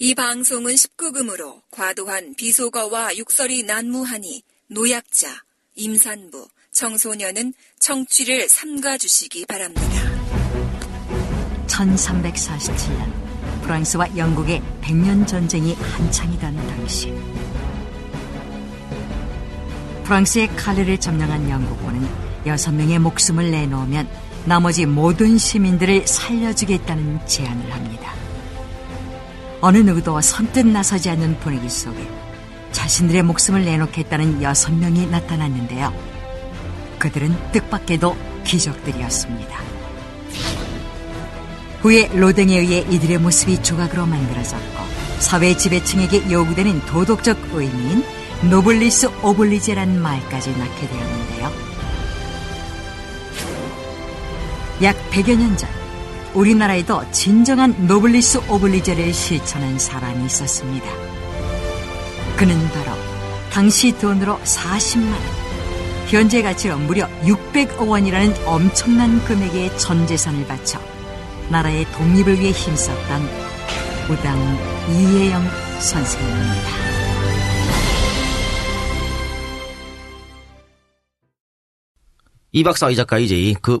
이 방송은 19금으로 과도한 비속어와 육설이 난무하니 노약자, 임산부, 청소년은 청취를 삼가주시기 바랍니다. 1347년 프랑스와 영국의 백년 전쟁이 한창이던 당시 프랑스의 칼레를 점령한 영국군은 여섯 명의 목숨을 내놓으면 나머지 모든 시민들을 살려주겠다는 제안을 합니다. 어느 누구도 선뜻 나서지 않는 분위기 속에 자신들의 목숨을 내놓겠다는 여섯 명이 나타났는데요. 그들은 뜻밖에도 귀족들이었습니다. 후에 로댕에 의해 이들의 모습이 조각으로 만들어졌고 사회 지배층에게 요구되는 도덕적 의미인 노블리스 오블리제라는 말까지 낳게 되었는데요. 약 100여 년 전 우리나라에도 진정한 노블리스 오블리제를 실천한 사람이 있었습니다. 그는 바로 당시 돈으로 40만 원, 현재 가치로 무려 600억 원이라는 엄청난 금액의 전 재산을 바쳐 나라의 독립을 위해 힘썼던 우당 이회영 선생입니다. 이 박사 이 작가 이제 그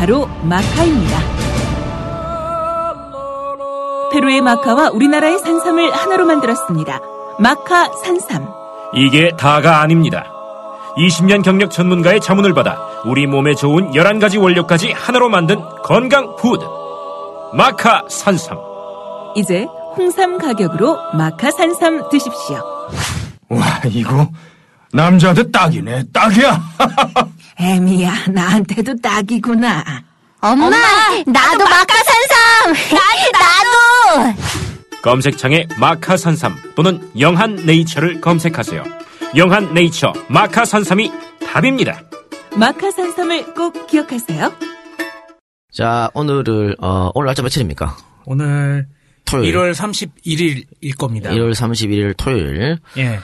바로 마카입니다. 페루의 마카와 우리나라의 산삼을 하나로 만들었습니다. 마카 산삼. 이게 다가 아닙니다. 20년 경력 전문가의 자문을 받아 우리 몸에 좋은 11가지 원료까지 하나로 만든 건강 푸드. 마카 산삼. 이제 홍삼 가격으로 마카 산삼 드십시오. 와, 이거 남자한테 딱이네. 딱이야. 애미야, 나한테도 딱이구나. 엄마, 나도 마카산삼! 나도, 나도! 검색창에 마카 산삼 또는 영한 네이처를 검색하세요. 영한 네이처 마카 산삼이 답입니다. 마카 산삼을 꼭 기억하세요. 자, 오늘을, 어, 오늘 날짜 며칠입니까? 오늘 토요일. 1월 31일일 겁니다. 1월 31일 토요일. 예. 에,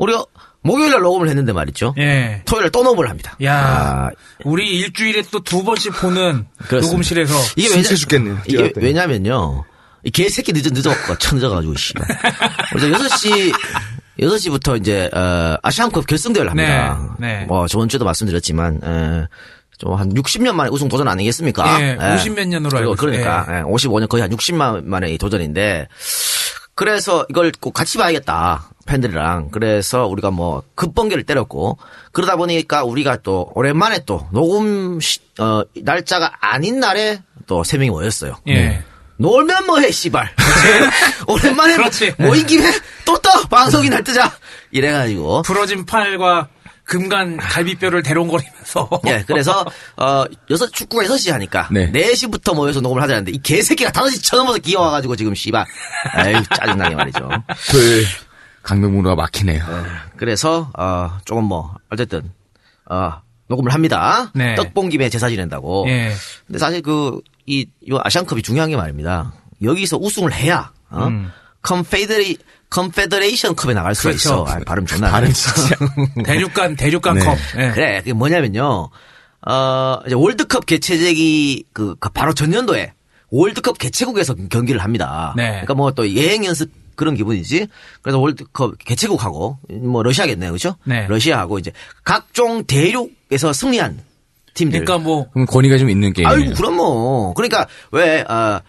우리가 목요일 날 녹음을 했는데 말이죠. 예. 토요일 날또 녹음을 합니다. 야, 아, 우리 일주일에 또 두 번씩 보는 그렇습니다. 녹음실에서 이게 왜냐, 죽겠네요. 이게. 왜냐면요. 이 개새끼 늦어, 늦어갖고, 천늦어가지고, 씨발. 그래서 6시, 6시부터 이제, 어, 아시안컵 결승대회를 합니다. 네, 네. 뭐, 저번 주에도 말씀드렸지만, 에, 좀한 60년 만에 우승 도전 아니겠습니까? 예, 50몇 년으로 알고 그러니까. 예, 55년 거의 한 60만 만의 도전인데, 그래서 이걸 꼭 같이 봐야겠다. 팬들이랑. 그래서 우리가 뭐 급번개를 때렸고 그러다 보니까 우리가 또 오랜만에 또 녹음 시, 어, 날짜가 아닌 날에 또 세 명이 모였어요. 예. 놀면 뭐해 씨발. 오랜만에 뭐. 모인 김에 또 떠 방송이 날 뜨자. 이래가지고 부러진 팔과 금간 갈비뼈를 대롱거리면서 예, 그래서, 어, 여섯, 축구가 6시 하니까, 네. 4시부터 모여서 녹음을 하자는데, 이 개새끼가 5시 쳐넘어서 기어와가지고 지금, 씨발. 아유, 짜증나게 말이죠. 토요일 강명문화가 막히네요. 그래서, 어, 조금 뭐, 어쨌든, 어, 녹음을 합니다. 네. 떡본 김에 제사 지낸다고. 예. 근데 사실 그, 이, 이 아시안컵이 중요한 게 말입니다. 여기서 우승을 해야, 어? 컨페더레이, 컨페더레이션 컵에 나갈 수가 음. 그렇죠. 있어. 아, 발음 존나. 발음. 진짜. 대륙간 대륙간 네. 컵. 예. 그래, 그게 뭐냐면요. 어, 이제 월드컵 개최되기 그, 그 바로 전년도에 월드컵 개최국에서 경기를 합니다. 네. 그러니까 뭐 또 예행 연습 그런 기분이지. 그래서 월드컵 개최국하고 뭐 러시아겠네요. 그죠? 네. 러시아하고 이제 각종 대륙에서 승리한 팀들. 그러니까 뭐 그럼 권위가 좀 있는 게임이에요. 아이고, 그럼 뭐. 그러니까 왜, 어,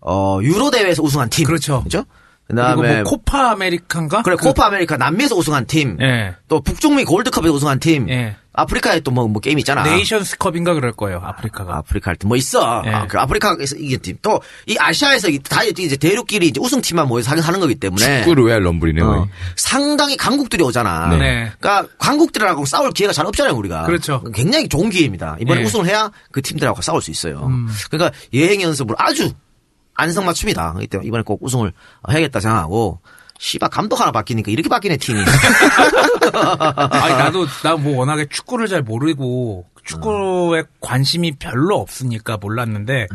어, 유로 대회에서 우승한 팀. 그렇죠. 그죠? 그 그리고 다음에. 뭐 코파 아메리칸가? 그래, 코파 아메리카 남미에서 우승한 팀. 예. 또 북중미 골드컵에 우승한 팀. 예. 아프리카에 또 뭐, 뭐 게임 있잖아. 네이션스컵인가 그럴 거예요. 아프리카가. 아프리카 할 때 뭐 있어. 예. 아, 그 아프리카에서 이긴 팀. 또 이 아시아에서 이- 다 이제 대륙끼리 이제 우승팀만 모여서 하는, 거기 때문에. 축구 Royal Rumble이네. 어. 상당히 강국들이 오잖아. 네. 그러니까 강국들하고 싸울 기회가 잘 없잖아요, 우리가. 그렇죠. 굉장히 좋은 기회입니다. 이번에 예. 음. 우승을 해야 그 팀들하고 싸울 수 있어요. 그러니까 예행 연습을 아주 안성맞춤이다. 이때 이번에 꼭 우승을 해야겠다 생각하고 씨발 감독 하나 바뀌니까 이렇게 바뀌네 팀이. 아니 나도 나 뭐 워낙에 축구를 잘 모르고 축구에 관심이 별로 없으니까 몰랐는데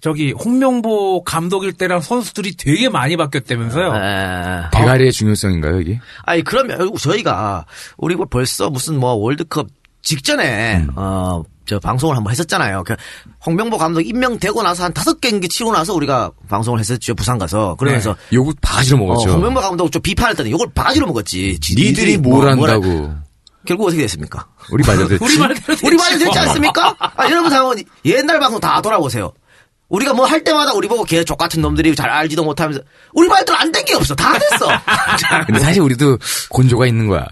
저기 홍명보 감독일 때랑 선수들이 되게 많이 바뀌었다면서요. 에. 대가리의 중요성인가요, 이게? 아니 그러면 저희가 우리 뭐 벌써 무슨 뭐 월드컵 직전에 음. 어 저 방송을 한번 했었잖아요. 그 홍명보 감독 임명되고 나서 한 다섯 경기 치고 나서 우리가 방송을 했었죠 부산 가서 그러면서 요거 바가지로 어, 먹었죠. 홍명보 감독 좀 비판했더니 이걸 바가지로 먹었지. 지- 니들이 뭐- 뭘 뭐라- 한다고. 결국 어떻게 됐습니까? 우리 말대로 됐지. 우리 말대로 우리 말이 됐지 않습니까? 아, 여러분 상원 옛날 방송 다 돌아보세요. 우리가 뭐 할 때마다 우리 보고 개족 같은 놈들이 잘 알지도 못하면서 우리 말대로 안 된 게 없어. 다 됐어. 근데 사실 우리도 곤조가 있는 거야.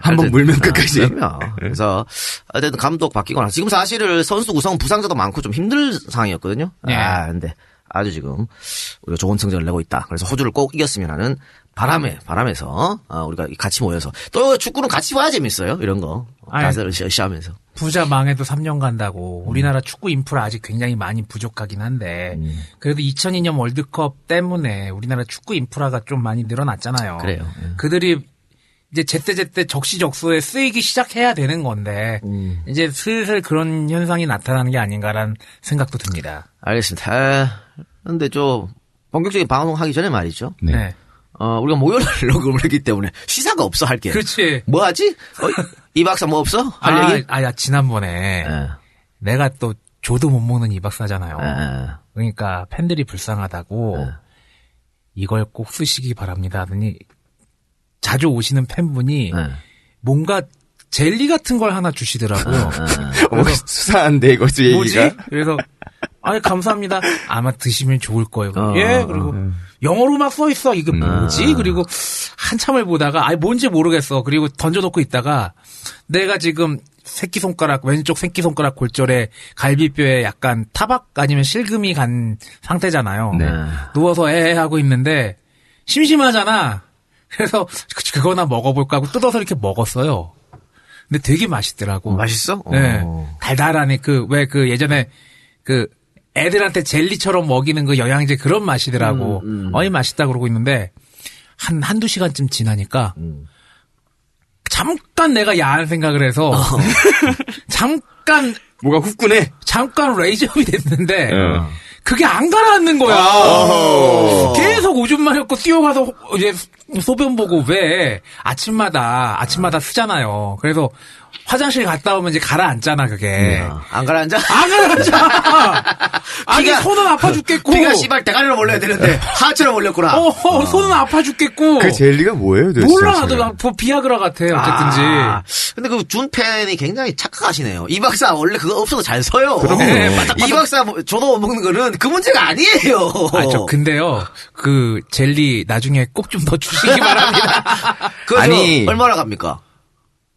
한번 물면 끝까지. 네. 그럼요. 그래서 어쨌든 감독 바뀌거나 지금 사실은 선수 구성 부상자도 많고 좀 힘들 상황이었거든요. 네. 아 근데 아주 지금 우리가 좋은 성적을 내고 있다. 그래서 호주를 꼭 이겼으면 하는 바람에 바람에서 어, 우리가 같이 모여서 또 축구는 같이 봐야 재밌어요. 이런 거. 가서 으쌰으쌰하면서. 부자 망해도 3년 간다고. 우리나라 축구 인프라 아직 굉장히 많이 부족하긴 한데 그래도 2002년 월드컵 때문에 우리나라 축구 인프라가 좀 많이 늘어났잖아요. 그래요. 예. 그들이 이제 제때제때 적시적소에 쓰이기 시작해야 되는 건데 이제 슬슬 그런 현상이 나타나는 게 아닌가라는 생각도 듭니다. 알겠습니다. 아, 근데 좀 본격적인 방송하기 전에 말이죠. 네. 네. 어, 우리가 목요일 날 녹음을 했기 때문에 시사가 없어 할 게. 그렇지. 뭐 하지? 어, 이 박사 뭐 없어? 할 아, 얘기? 아, 야, 지난번에 예. 내가 또 조도 못 먹는 이 박사잖아요. 예. 그러니까 팬들이 불쌍하다고 네. 이걸 꼭 쓰시기 바랍니다 하더니 자주 오시는 팬분이 예. 뭔가 젤리 같은 걸 하나 주시더라고요. 어, 수사한데, 뭐지? 얘기가. 그래서 아니 감사합니다. 아마 드시면 좋을 거예요. 어, 예, 그리고 영어로 막 써 있어. 이게 뭐지? 그리고 한참을 보다가 아니 뭔지 모르겠어. 그리고 던져놓고 있다가 내가 지금 새끼 손가락 왼쪽 새끼 손가락 골절에 갈비뼈에 약간 타박 아니면 실금이 간 상태잖아요. 네. 누워서 에 하고 있는데 심심하잖아. 그래서 그- 그거나 먹어볼까 하고 뜯어서 이렇게 먹었어요. 근데 되게 맛있더라고. 맛있어? 네. 어. 달달하네. 그, 왜 그 예전에 그 애들한테 젤리처럼 먹이는 그 영양제 그런 맛이더라고. 음, 어이 맛있다 그러고 있는데 한, 한두 시간쯤 지나니까 음. 잠깐 내가 야한 생각을 해서 어. 잠깐, 뭐가 후끈해. 잠깐 레이저업이 됐는데 어. 그게 안 가라앉는 거야. 어. 계속 오줌 마렵고 뛰어가서 호- 이제 소변 보고 왜 아침마다 아침마다 쓰잖아요. 그래서 화장실 갔다 오면 이제 가라앉잖아 그게. 어. 안 가라앉아? 안 가라앉아. 아니 피가- 손은 아파 죽겠고. 피가 씨발 대가리로 몰려야 되는데 하체로 몰렸구나. 어, 어, 손은 아파 죽겠고. 그 젤리가 뭐예요, 도대체? 몰라? 나도 뭐 비아그라 같아 어쨌든지. 아, 근데 그 준팬이 굉장히 착각하시네요. 이 박사 원래 그거 없어도 잘 서요. 네, 이 박사 뭐- 저도 못 먹는 거는 그 문제가 아니에요. 아, 저 근데요. 그 젤리 나중에 꼭 좀 더 주시기 바랍니다. 그거 아니. 얼마나 갑니까?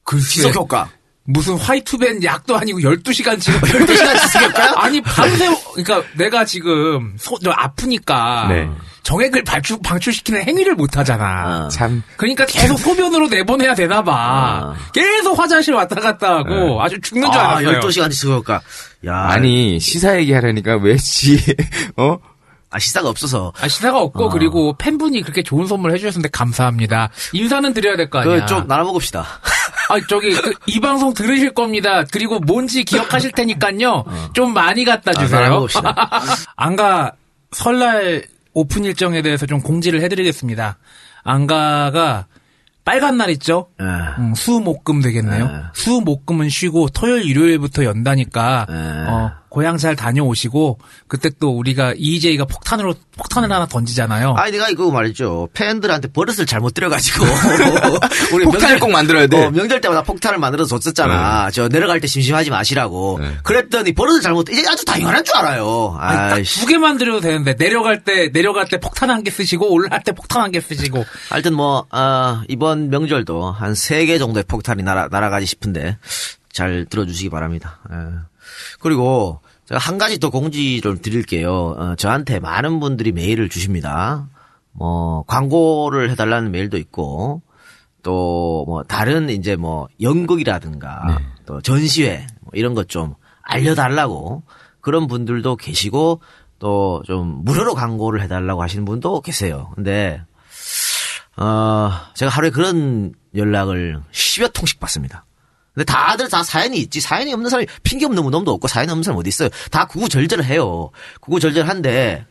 글쎄 지속 효과. 무슨 화이트밴 약도 아니고 12시간 지금 12시간 지속 효과요? 아니 밤새 그러니까 내가 지금 소, 저 아프니까 네. 정액을 발출, 방출시키는 행위를 못 하잖아. 어. 참. 그러니까 계속 소변으로 내보내야 되나 봐. 계속 화장실 왔다 갔다 하고 아주 죽는 줄 아, 알았어요. 12시간 지속 효과. 야. 아니, 시사 얘기하려니까 왜 지, 어? 아, 시사가 없어서. 아, 시사가 없고 그리고 팬분이 그렇게 좋은 선물 해주셨는데 감사합니다. 인사는 드려야 될 거 아니야. 그 좀 나눠 먹읍시다. 아, 저기 그, 이 방송 들으실 겁니다. 그리고 뭔지 기억하실 테니까요. 좀 많이 갖다 아, 주세요. 나눠봅시다. 안가 설날 오픈 일정에 대해서 좀 공지를 해드리겠습니다. 안가가 빨간 날 있죠? 예. 음, 수, 목, 금 되겠네요. 네. 수, 목, 금은 쉬고 토요일, 일요일부터 연다니까 네. 어, 고향 잘 다녀오시고 그때 또 우리가 EJ가 폭탄으로 폭탄을 하나 던지잖아요. 아니, 내가 이거 말이죠. 팬들한테 버릇을 잘못 들여가지고. 우리 폭탄을 꼭 만들어야 돼. 어, 명절 때마다 폭탄을 만들어서 줬었잖아. 저 내려갈 때 심심하지 마시라고. 네. 그랬더니 버릇을 잘못, 이제 아주 당연한 줄 알아요. 개만 드려도 되는데 내려갈 때 내려갈 때 폭탄 한 개 쓰시고 올라갈 때 폭탄 한 개 쓰시고 하여튼 뭐, 아, 이번 명절도 한 세 개 정도의 폭탄이 날아, 날아가지 싶은데 잘 들어주시기 바랍니다. 예. 그리고 제가 한 가지 더 공지를 드릴게요. 어, 저한테 많은 분들이 메일을 주십니다. 뭐, 광고를 해달라는 메일도 있고, 또 뭐, 다른 이제 뭐, 연극이라든가, 또 전시회, 뭐 이런 것 좀 알려달라고 그런 분들도 계시고, 또 좀 무료로 광고를 해달라고 하시는 분도 계세요. 근데 어 제가 하루에 그런 연락을 10여 통씩 받습니다. 근데 다들 다 사연이 있지. 사연이 없는 사람이 핑계 없는 놈도 없고 사연이 없는 사람이 어디 있어요. 다 구구절절을 해요. 구구절절한데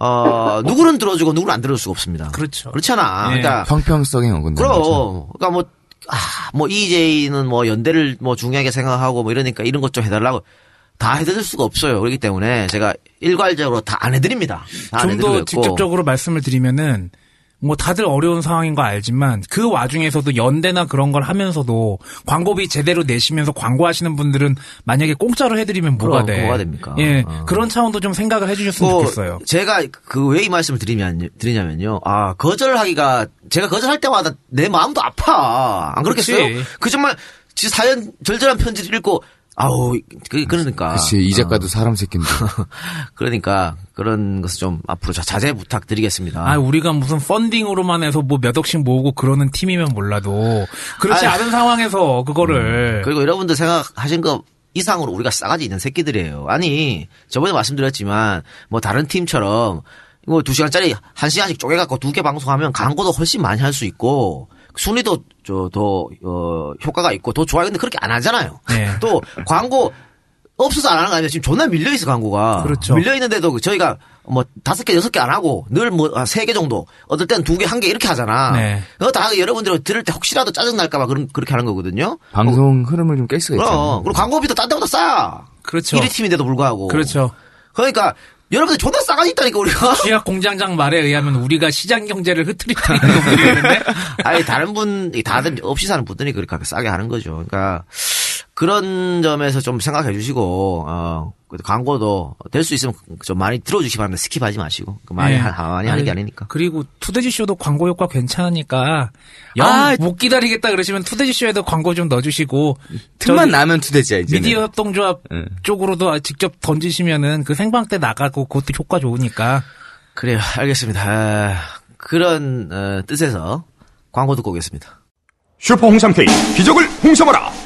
어 누구는 들어주고 누구는 안 들어줄 수가 없습니다. 그렇죠. 그렇잖아. 예. 그러니까 형평성이 어긋나는 거죠. 그럼 그러니까 뭐 아, 뭐 EJ는 뭐 연대를 뭐 중요하게 생각하고 뭐 이러니까 이런 것 좀 해달라고 다 해드릴 수가 없어요. 그렇기 때문에 제가 일괄적으로 다 안 해드립니다. 다안좀더 직접적으로 말씀을 드리면은 뭐 다들 어려운 상황인 거 알지만 그 와중에서도 연대나 그런 걸 하면서도 광고비 제대로 내시면서 광고하시는 분들은 만약에 공짜로 해드리면 뭐가 그럼 돼? 뭐가 됩니까? 예, 어. 그런 차원도 좀 생각을 해주셨으면 뭐 좋겠어요. 제가 그 왜 이 말씀을 드리면 드리냐면요. 아 거절하기가 제가 거절할 때마다 내 마음도 아파. 안 그렇겠어요? 그치. 그 정말 진짜 사연 절절한 편지를 읽고 아우 그 그러니까 그치, 이 작가도 사람 새끼인데. 그러니까 그런 것을 좀 앞으로 자- 자제 부탁드리겠습니다. 아, 우리가 무슨 펀딩으로만 해서 뭐 몇 억씩 모으고 그러는 팀이면 몰라도 그렇지 아유. 않은 상황에서 그거를 그리고 여러분들 생각하신 거 이상으로 우리가 싸가지 있는 새끼들이에요. 아니, 저번에 말씀드렸지만, 뭐 다른 팀처럼, 이거 두 시간짜리 한 시간씩 쪼개갖고 두 개 방송하면 광고도 훨씬 많이 할 수 있고, 순위도 저, 더, 어, 효과가 있고, 더 좋아요. 근데 그렇게 안 하잖아요. 네. 또, 광고, 없어서 안 하는 거 아니에요. 지금 존나 밀려 있어, 광고가. 그렇죠. 밀려 있는데도 저희가 뭐 다섯 개, 여섯 개 안 하고, 늘 뭐 세 개 정도, 어떨 때는 두 개, 한 개 이렇게 하잖아. 네. 그거 다 여러분들 들을 때 혹시라도 짜증 날까봐 그런, 그렇게 하는 거거든요. 방송 흐름을 좀 깰 수가 그럼 있잖아요. 그리고 광고비도 딴 데보다 싸. 그렇죠. 1위 팀인데도 불구하고. 그렇죠. 그러니까 여러분들 존나 싸가지 있다니까 우리가. 쥐약 공장장 말에 의하면 우리가 시장 경제를 흐트러트리는 거 보이는데 아니 다른 분 다들 없이 사는 분들이 그렇게 싸게 하는 거죠. 그러니까 그런 점에서 좀 생각해 주시고 어 광고도 될 수 있으면 좀 많이 들어주시 기 바랍니다. skip하지 마시고 그 많이 네. 하, 많이 하는 게 아니니까. 그리고 투데지 쇼도 광고 효과 괜찮으니까 영 아, 못 기다리겠다 그러시면 투데지 쇼에도 광고 좀 넣어주시고 틈만 나면 투대지야, 이제. 미디어 협동조합 네. 쪽으로도 직접 던지시면은 그 생방 때 나가고 그것도 효과 좋으니까 그래요. 알겠습니다. 아, 그런 어, 뜻에서 광고 듣고 오겠습니다. 슈퍼 홍삼 K 기적을 홍삼하라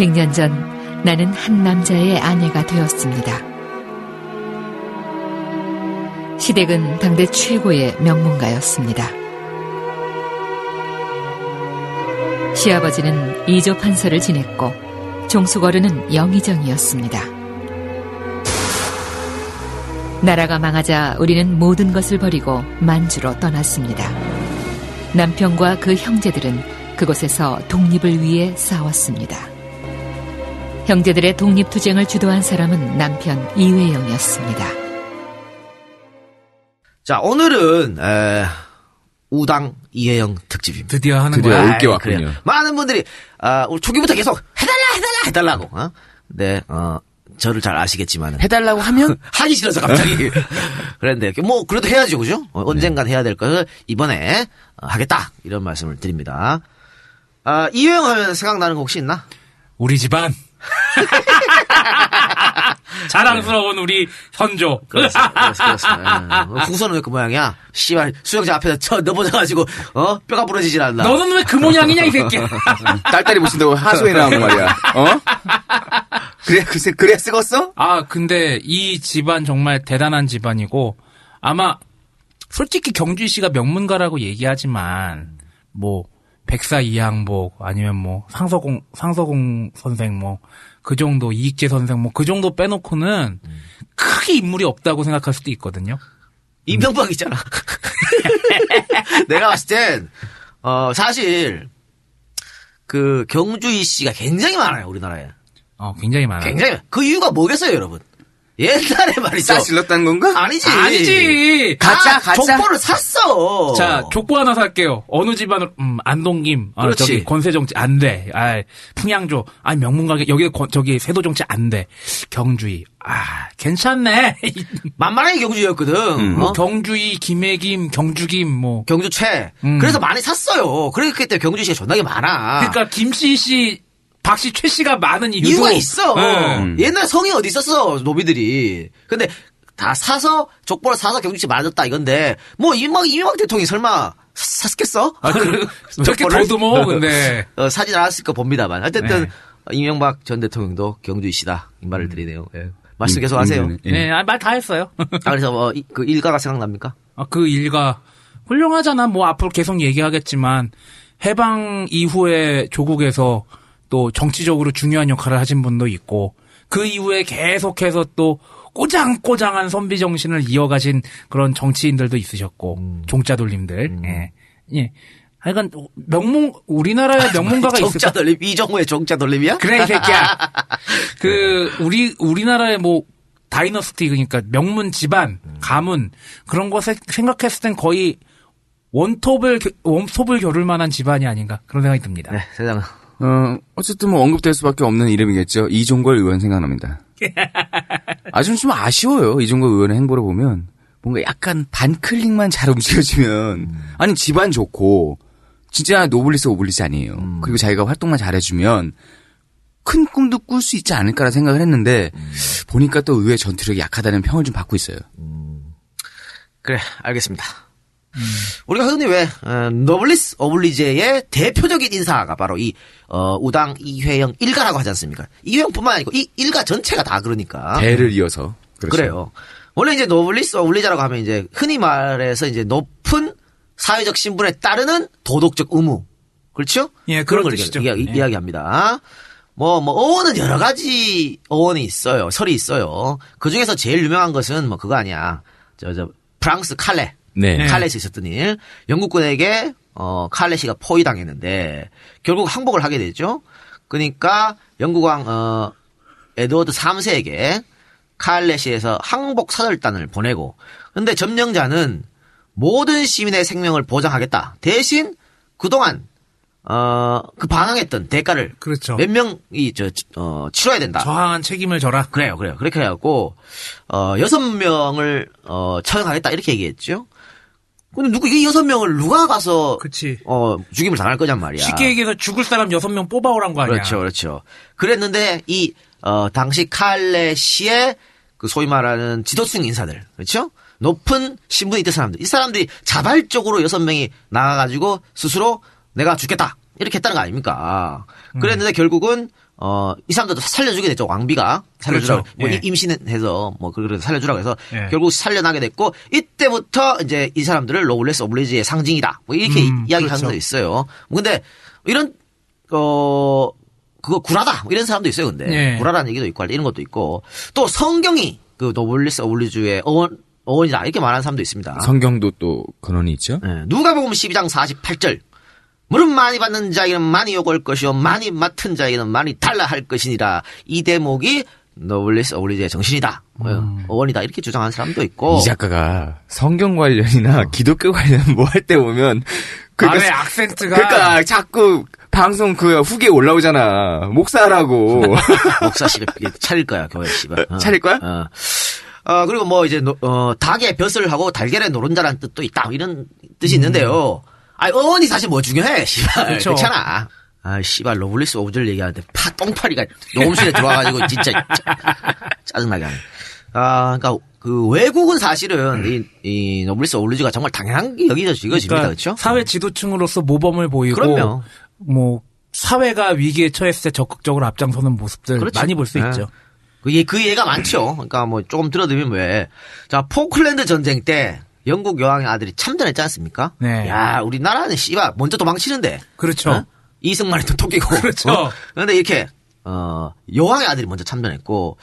백년전 나는 한 남자의 아내가 되었습니다. 시댁은 당대 최고의 명문가였습니다. 시아버지는 이조 판서를 지냈고 종숙어른은 영의정이었습니다. 나라가 망하자 우리는 모든 것을 버리고 만주로 떠났습니다. 남편과 그 형제들은 그곳에서 독립을 위해 싸웠습니다. 형제들의 독립투쟁을 주도한 사람은 남편 이회영이었습니다. 자 오늘은 에, 우당 이혜영 특집입니다. 드디어 하는 드디어 거야. 올게 아이, 왔군요. 그래요. 많은 분들이 아, 우리 초기부터 계속 해달라 해달라 해달라고. 어? 네, 어, 저를 잘 아시겠지만 해달라고 하면? 하기 싫어서 갑자기 그랬는데 뭐 그래도 해야죠, 그죠? 어, 언젠간 해야 될 것을 이번에 어, 하겠다 이런 말씀을 드립니다. 아, 이효영 하면 생각나는 거 혹시 있나? 우리 집안 자랑스러운 우리 현조. 그렇습니다. 그렇습니다. 예. 후손은 왜 그 모양이야? 씨발 수영장 앞에서 쳐 넘어져가지고 어 뼈가 부러지질 않나? 너는 왜 그 모양이냐 이 새끼야. 딸딸이 보신다고 하소에 나온 말이야. 어? 그래, 글쎄, 그래 쓰겄어? 아 근데 이 집안 정말 대단한 집안이고 아마 솔직히 경준 씨가 명문가라고 얘기하지만 뭐 백사 이항복 아니면 뭐 상서공 상서공 선생 뭐 그 정도 이익재 선생 뭐 그 정도 빼놓고는 크게 인물이 없다고 생각할 수도 있거든요. 이명박이잖아. 내가 봤을 땐, 어, 사실, 그, 경주 이 씨가 굉장히 많아요, 우리나라에. 어, 굉장히 많아요. 굉장히, 많아요. 그 이유가 뭐겠어요, 여러분? 옛날에 말이죠. 싸 질렀다는 건가? 아니지. 아니지. 가짜, 다 가짜. 족보를 샀어. 자, 족보 하나 살게요. 어느 집안을, 음, 안동김, 아, 그렇지. 저기, 권세정치, 안 돼. 아 풍양조, 아, 명문가게, 여기, 권- 저기, 세도정치, 안 돼. 경주이, 아, 괜찮네. 만만하게 경주였거든. 음. 뭐, 어? 경주이, 김해김, 경주김, 뭐. 경주최. 음. 그래서 많이 샀어요. 그렇기 때문에 경주시가 존나게 많아. 그러니까, 김씨 씨, 박씨, 최 씨가 많은 이유도. 이유가 있어. 네. 옛날 성이 어디 있었어, 노비들이. 근데 다 사서, 족보를 사서 경주시 만들었다 이건데, 뭐, 이명, 이명박 대통령이 설마 사- 샀겠어? 아, 그, 저렇게? 더듬어, 근데. 어, 사진 나왔을 거 봅니다만. 어쨌든, 네. 이명박 전 대통령도 경주이시다. 이 말을 드리네요. 예. 말씀 계속 하세요. 음, 예. 네, 아, 말 다 했어요. 아, 그래서 뭐, 이- 그 일가가 생각납니까? 아, 그 일가 훌륭하잖아. 뭐 앞으로 계속 얘기하겠지만 해방 이후에 조국에서 또 정치적으로 중요한 역할을 하신 분도 있고 그 이후에 계속해서 또 꼬장꼬장한 선비 정신을 이어가신 그런 정치인들도 있으셨고 종자돌림들. 예. 예. 하여간 명문 우리나라의 명문가가 있을 정자 돌림, 이정호의 정자 돌림이야? 그래 이 새끼야. 그 우리 우리나라의 뭐 다이너스티 그러니까 명문 집안 가문 그런 거 세- 생각했을 땐 거의 원톱을 겨- 원톱을 겨룰 만한 집안이 아닌가 그런 생각이 듭니다. 네, 세상은. 어, 어쨌든 뭐 언급될 수밖에 없는 이름이겠죠. 이종걸 의원 생각납니다. 아좀 좀 아쉬워요. 이종걸 의원의 행보를 보면 뭔가 약간 반클릭만 잘 움직여지면 아니 집안 좋고 진짜 노블리스 오블리스 아니에요. 그리고 자기가 활동만 잘해주면 큰 꿈도 꿀 수 있지 않을까라 생각을 했는데 보니까 또 의회 전투력이 약하다는 평을 좀 받고 있어요. 그래, 알겠습니다. 우리가 흔히 왜 어, 노블리스 오블리제의 대표적인 인사가 바로 이 어, 우당 이회영 일가라고 하지 않습니까? 이회영뿐만 아니고 이 일가 전체가 다 그러니까. 대를 이어서 그렇죠. 그래요 원래 이제 노블리스 오블리제라고 하면 이제 흔히 말해서 이제 높은 사회적 신분에 따르는 도덕적 의무. 그렇죠? 예, 그런 걸. 이야기, 예. 이야기합니다. 뭐, 뭐, 어원은 여러 가지 어원이 있어요. 설이 있어요. 그 중에서 제일 유명한 것은 뭐 그거 아니야. 저, 저, 프랑스 칼레. 네. 칼레시에 있었던 일. 영국군에게 어 칼레시가 포위당했는데 결국 항복을 하게 되죠. 그러니까 영국왕 어 에드워드 3세에게 칼렛시에서 항복 사절단을 보내고 근데 점령자는 모든 시민의 생명을 보장하겠다. 대신 그동안 어 그 반항했던 대가를 그렇죠. 몇 명이 저 어, 치러야 된다. 저항한 책임을 져라. 그래요, 그래요. 그렇게 해갖고, 어, 여섯 명을, 어, 처형하겠다, 이렇게 얘기했죠. 근데 누구, 이 여섯 명을 누가 가서, 그치. 어, 죽임을 당할 거냔 말이야. 쉽게 얘기해서 죽을 사람 여섯 명 뽑아오란 거 아니야. 그렇죠, 그렇죠. 그랬는데, 이, 어, 당시 칼레시의 그 소위 말하는 지도층 인사들, 그렇죠? 높은 신분이 있던 사람들. 이 사람들이 자발적으로 여섯 명이 나가가지고 스스로 내가 죽겠다. 이렇게 했다는 거 아닙니까? 음. 그랬는데 결국은, 어, 이 사람들도 살려주게 됐죠. 왕비가. 살려주라고. 그렇죠. 뭐 예. 임신해서 뭐 그래서 살려주라고 해서 예. 결국 살려나게 됐고 이때부터 이제 이 사람들을 로블레스 오블리지의 상징이다. 뭐 이렇게 음, 이야기하는 그렇죠. 거 있어요. 근데 이런 어 그거 구라다 뭐 이런 사람도 있어요. 근데 예. 구라라는 얘기도 있고 이런 것도 있고 또 성경이 그 노블리스 오블리주의 어원 어원이다 이렇게 말하는 사람도 있습니다. 성경도 또 근원이 있죠. 예, 누가복음 12장 48절. 무릇 많이 받는 자에게는 많이 요구할 것이요 많이 맡은 자에게는 많이 달라 할 것이니라. 이 대목이 노블리스 오블리주의 정신이다. 뭐, 어원이다. 이렇게 주장하는 사람도 있고. 이 작가가 성경 관련이나 기독교 관련 뭐 할 때 보면 말의 악센트가 그러니까 자꾸 방송 그 후기에 올라오잖아. 목사라고. 목사 씨를 차릴 거야, 교회 씨발. 어. 차릴 거야? 어. 어, 그리고 뭐 이제, 노- 어, 닭의 벼슬 하고 달걀의 노른자라는 뜻도 있다. 이런 뜻이 있는데요. 아, 어원이 사실 뭐 중요해, 씨발. 그렇죠. 그렇잖아. 아, 씨발, 노블리스 오블리주 얘기하는데 파, 똥파리가 녹음실에 들어와가지고 진짜 짜- 짜증나게 하네. 아, 그러니까 그 외국은 사실은 이, 이 노블리스 오블리주가 정말 당연한 게 여기서 이것입니다. 그러니까 그렇죠? 사회 지도층으로서 모범을 보이고 그럼요. 뭐 사회가 위기에 처했을 때 적극적으로 앞장서는 모습들 그렇죠. 많이 볼수 네. 있죠. 그, 예, 그 예가 많죠. 그러니까 뭐 조금 들어드리면 왜. 자, 포클랜드 전쟁 때 영국 여왕의 아들이 참전했지 않습니까? 네. 야, 우리나라는 씨발 먼저 도망치는데. 그렇죠. 어? 이승만이 또 토끼고. 그렇죠. 어? 그런데 이렇게 어, 여왕의 아들이 먼저 참전했고,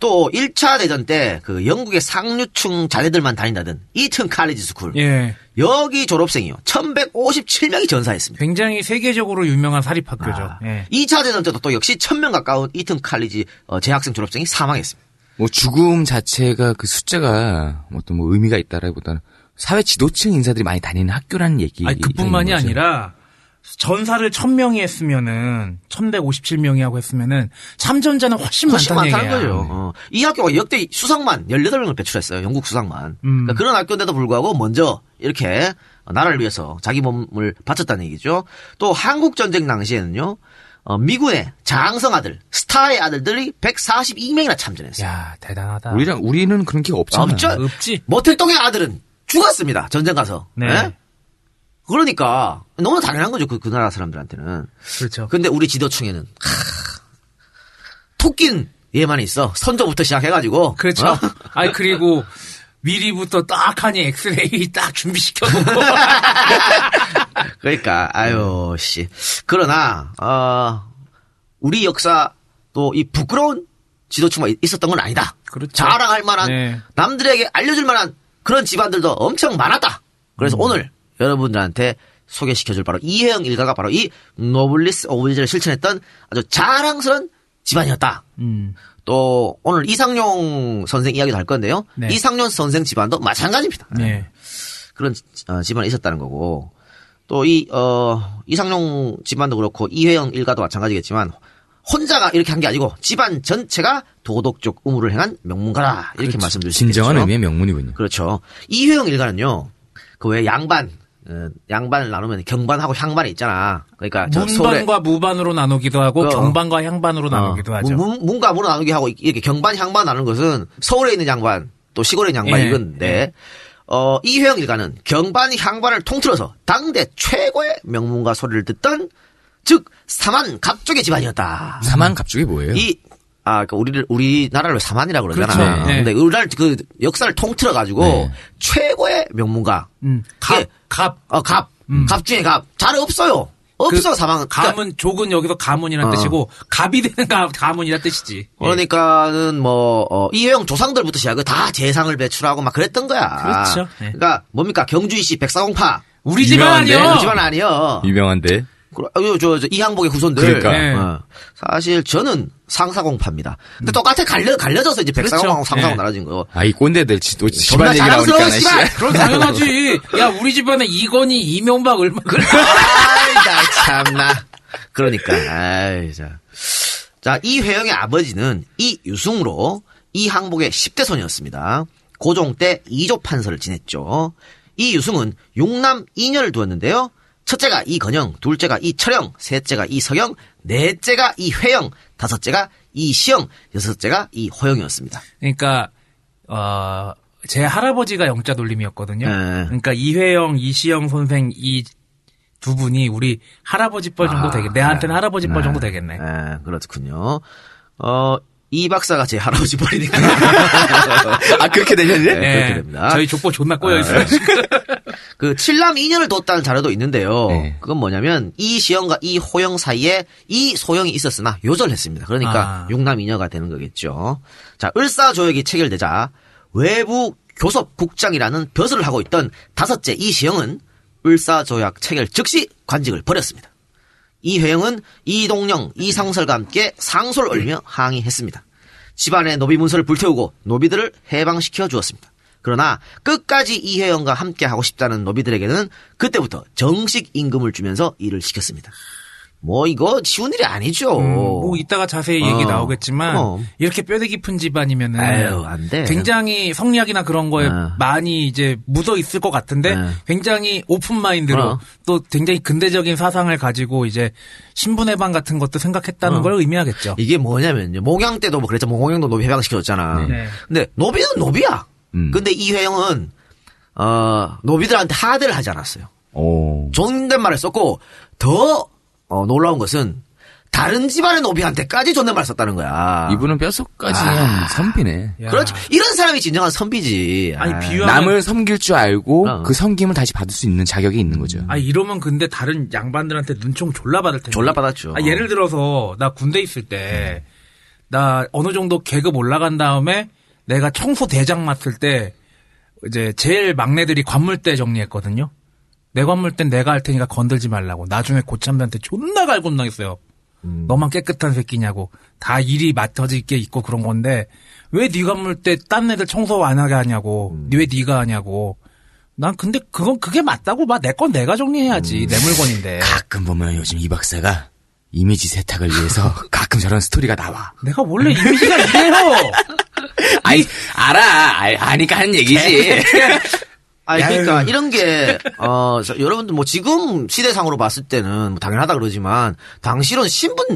또 1차 대전 때 그 영국의 상류층 자녀들만 다닌다던 이튼 칼리지 스쿨. 예. 여기 졸업생이요. 1157명이 전사했습니다. 굉장히 세계적으로 유명한 사립학교죠. 아, 예. 2차 대전 때도 또 역시 1000명 가까운 이튼 칼리지 어, 재학생 졸업생이 사망했습니다. 뭐 죽음 자체가 그 숫자가 어떤 뭐 의미가 있다라기보다는 사회 지도층 인사들이 많이 다니는 학교라는 얘기. 아니, 그뿐만이. 아니라 전사를 1000명이 했으면은 1157명이 하고 했으면은 참전자는 훨씬, 훨씬 많다는 많다는 얘기야. 거죠. 어. 이 학교가 역대 수상만 18명을 배출했어요. 영국 수상만. 음. 그러니까 그런 학교인데도 불구하고 먼저 이렇게 나라를 위해서 자기 몸을 바쳤다는 얘기죠. 또 한국 전쟁 당시에는요. 어, 미군의 장성 아들, 스타의 아들들이 142명이나 참전했어요. 야, 대단하다. 우리랑 우리는 그런 게 없잖아. 없죠? 없지. 모텔동의 아들은 죽었습니다. 전쟁 가서. 네. 예? 그러니까 너무 당연한 거죠. 그, 그 나라 사람들한테는. 그렇죠. 근데 우리 지도층에는 하, 토낀 얘만 있어. 선조부터 시작해가지고. 그렇죠. 어? 아니 그리고 미리부터 딱 하니 엑스레이 딱 준비시켜놓고 그러니까 아유 씨. 그러나 어 우리 역사 또 이 부끄러운 지도층만 있었던 건 아니다. 그렇죠. 자랑할 만한 네. 남들에게 알려줄 만한 그런 집안들도 엄청 많았다. 그래서 음. 오늘 여러분들한테 소개시켜줄 바로 이회영 일가가 바로 이 노블리스 오블리제를 실천했던 아주 자랑스러운 집안이었다. 음. 또 오늘 이상룡 선생 이야기도 할 건데요. 네. 이상룡 선생 집안도 마찬가지입니다. 네. 그런 어, 집안이 있었다는 거고 또 이 어, 이상용 집안도 그렇고 이회영 일가도 마찬가지겠지만 혼자가 이렇게 한 게 아니고 집안 전체가 도덕적 의무를 행한 명문가라 이렇게 말씀드릴 수 있겠죠. 진정한 의미의 명문이군요. 그렇죠. 이회영 일가는요. 그 왜 양반 어, 양반을 나누면 경반하고 향반이 있잖아. 그러니까 문반과 무반으로 나누기도 하고 그, 경반과 향반으로 나누기도 어, 하죠. 문, 문과 문으로 나누기 하고 이렇게 경반 향반 나누는 것은 서울에 있는 양반 또 시골에 있는 양반 예, 이건데 어 이회영 일가는 경반 향반을 통틀어서 당대 최고의 명문가 소리를 듣던 즉 사만 갑족의 집안이었다. 사만 갑죽이 뭐예요? 이 아, 그 우리를 우리나라를 왜 사만이라고 그러잖아. 그렇죠. 네. 근데 우리나라 그 역사를 통틀어 가지고 네. 최고의 명문가. 음, 예. 갑, 갑. 어, 갑. 음. 갑 중에 갑. 잘 없어요. 없어 그 사망. 감은 족은 여기서 가문이란 어. 뜻이고 갑이 되는 가, 가문이란 뜻이지. 그러니까는 뭐 어, 이회영 조상들부터 시작해 다 재상을 배출하고 막 그랬던 거야. 그렇죠. 네. 그러니까 뭡니까 경주이씨 백사공파 우리 집안? 아니요. 우리 집안 아니요. 유명한데. 그, 저, 저 이항복의 후손들. 그러니까. 네. 어. 사실 저는 상사공파입니다. 근데 똑같아 갈려 갈려져서 이제 백사공하고 그렇죠. 상사공 네. 나눠진 거. 아, 이 꼰대들 지- 또 집안 얘기 나오니까. 그럼 당연하지. 야, 우리 집안에 이건희, 이명박 얼마 그래? 참나. 그러니까, 아이, 자. 자, 이회영의 아버지는 이유승으로 이항복의 10대 손이었습니다. 고종 때 2조 판서를 지냈죠. 이유승은 용남 2년을 두었는데요. 첫째가 이건영, 둘째가 이철영, 셋째가 이서영, 넷째가 이회영, 다섯째가 이시영, 여섯째가 이호영이었습니다. 그러니까 어, 제 할아버지가 영자 돌림이었거든요. 네. 그러니까 이회영, 이시영 선생 이 두 분이 우리 할아버지 뻘 정도 아, 되겠. 내한테는 할아버지 뻘 네. 정도 되겠네. 네, 그렇군요. 어, 이 박사가 제 할아버지 뻘이니까. 아, 그렇게 되셨네? 네, 그렇게 됩니다. 저희 족보 존나 꼬여 있어요. 지금. 그 칠남 2년을 뒀다는 자료도 있는데요. 네. 그건 뭐냐면 이 시영과 이 호영 사이에 이 소영이 있었으나 요절했습니다. 그러니까 아. 육남 2녀가 되는 거겠죠. 자, 을사조약이 체결되자 외부 교섭 국장이라는 벼슬을 하고 있던 다섯째 이 시영은 을사조약 체결 즉시 관직을 버렸습니다. 이회영은 이동영, 이상설과 함께 상소를 올리며 항의했습니다. 집안의 노비 문서를 불태우고 노비들을 해방시켜 주었습니다. 그러나 끝까지 이회영과 함께 하고 싶다는 노비들에게는 그때부터 정식 임금을 주면서 일을 시켰습니다. 뭐 이거 쉬운 일이 아니죠. 음, 뭐 이따가 자세히 얘기 어, 나오겠지만 그럼. 이렇게 뼈대 깊은 집안이면은 아유, 안 돼. 굉장히 성리학이나 그런 거에 어. 많이 이제 묻어 있을 것 같은데 네. 굉장히 open mind로 어. 또 굉장히 근대적인 사상을 가지고 이제 신분 해방 같은 것도 생각했다는 어. 걸 의미하겠죠. 이게 뭐냐면요. 몽양 때도 뭐 그랬죠. 몽양도 노비 해방시켜줬잖아. 네. 근데 노비는 노비야. 음. 근데 이회영은 어, 노비들한테 하대를 하지 않았어요. 오. 존댓말을 썼고 더 어, 놀라운 것은 다른 집안의 노비한테까지 존댓말 썼다는 거야. 이분은 뼛속까지 그냥 선비네. 야. 그렇지. 이런 사람이 진정한 선비지. 아니, 아. 비유하면- 남을 섬길 줄 알고 어. 그 섬김을 다시 받을 수 있는 자격이 있는 거죠. 아 이러면 근데 다른 양반들한테 눈총 졸라 받을 텐데. 졸라 받았죠. 아, 예를 들어서 나 군대 있을 때 나 어느 정도 계급 올라간 다음에 내가 청소 대장 맡을 때 이제 제일 막내들이 관물대 정리했거든요. 내 관물대는 내가 할 테니까 건들지 말라고. 나중에 고참들한테 존나 갈굼당했어요. 너만 깨끗한 새끼냐고. 다 일이 맡아질 게 있고 그런 건데 왜네 관물대 딴 애들 청소 안 하게 하냐고. 왜 네가 하냐고. 난 근데 그건 그게 맞다고 봐. 내건 내가 정리해야지. 내 물건인데. 가끔 보면 요즘 이 박사가 이미지 세탁을 위해서 가끔 저런 스토리가 나와. 내가 원래 이미지가 이래요. 아이, 알아. 알, 아니까 하는 얘기지. 아니, 그러니까. 이런 게, 어, 저, 여러분들 뭐 지금 시대상으로 봤을 때는 뭐 당연하다 그러지만, 당시로는 신분,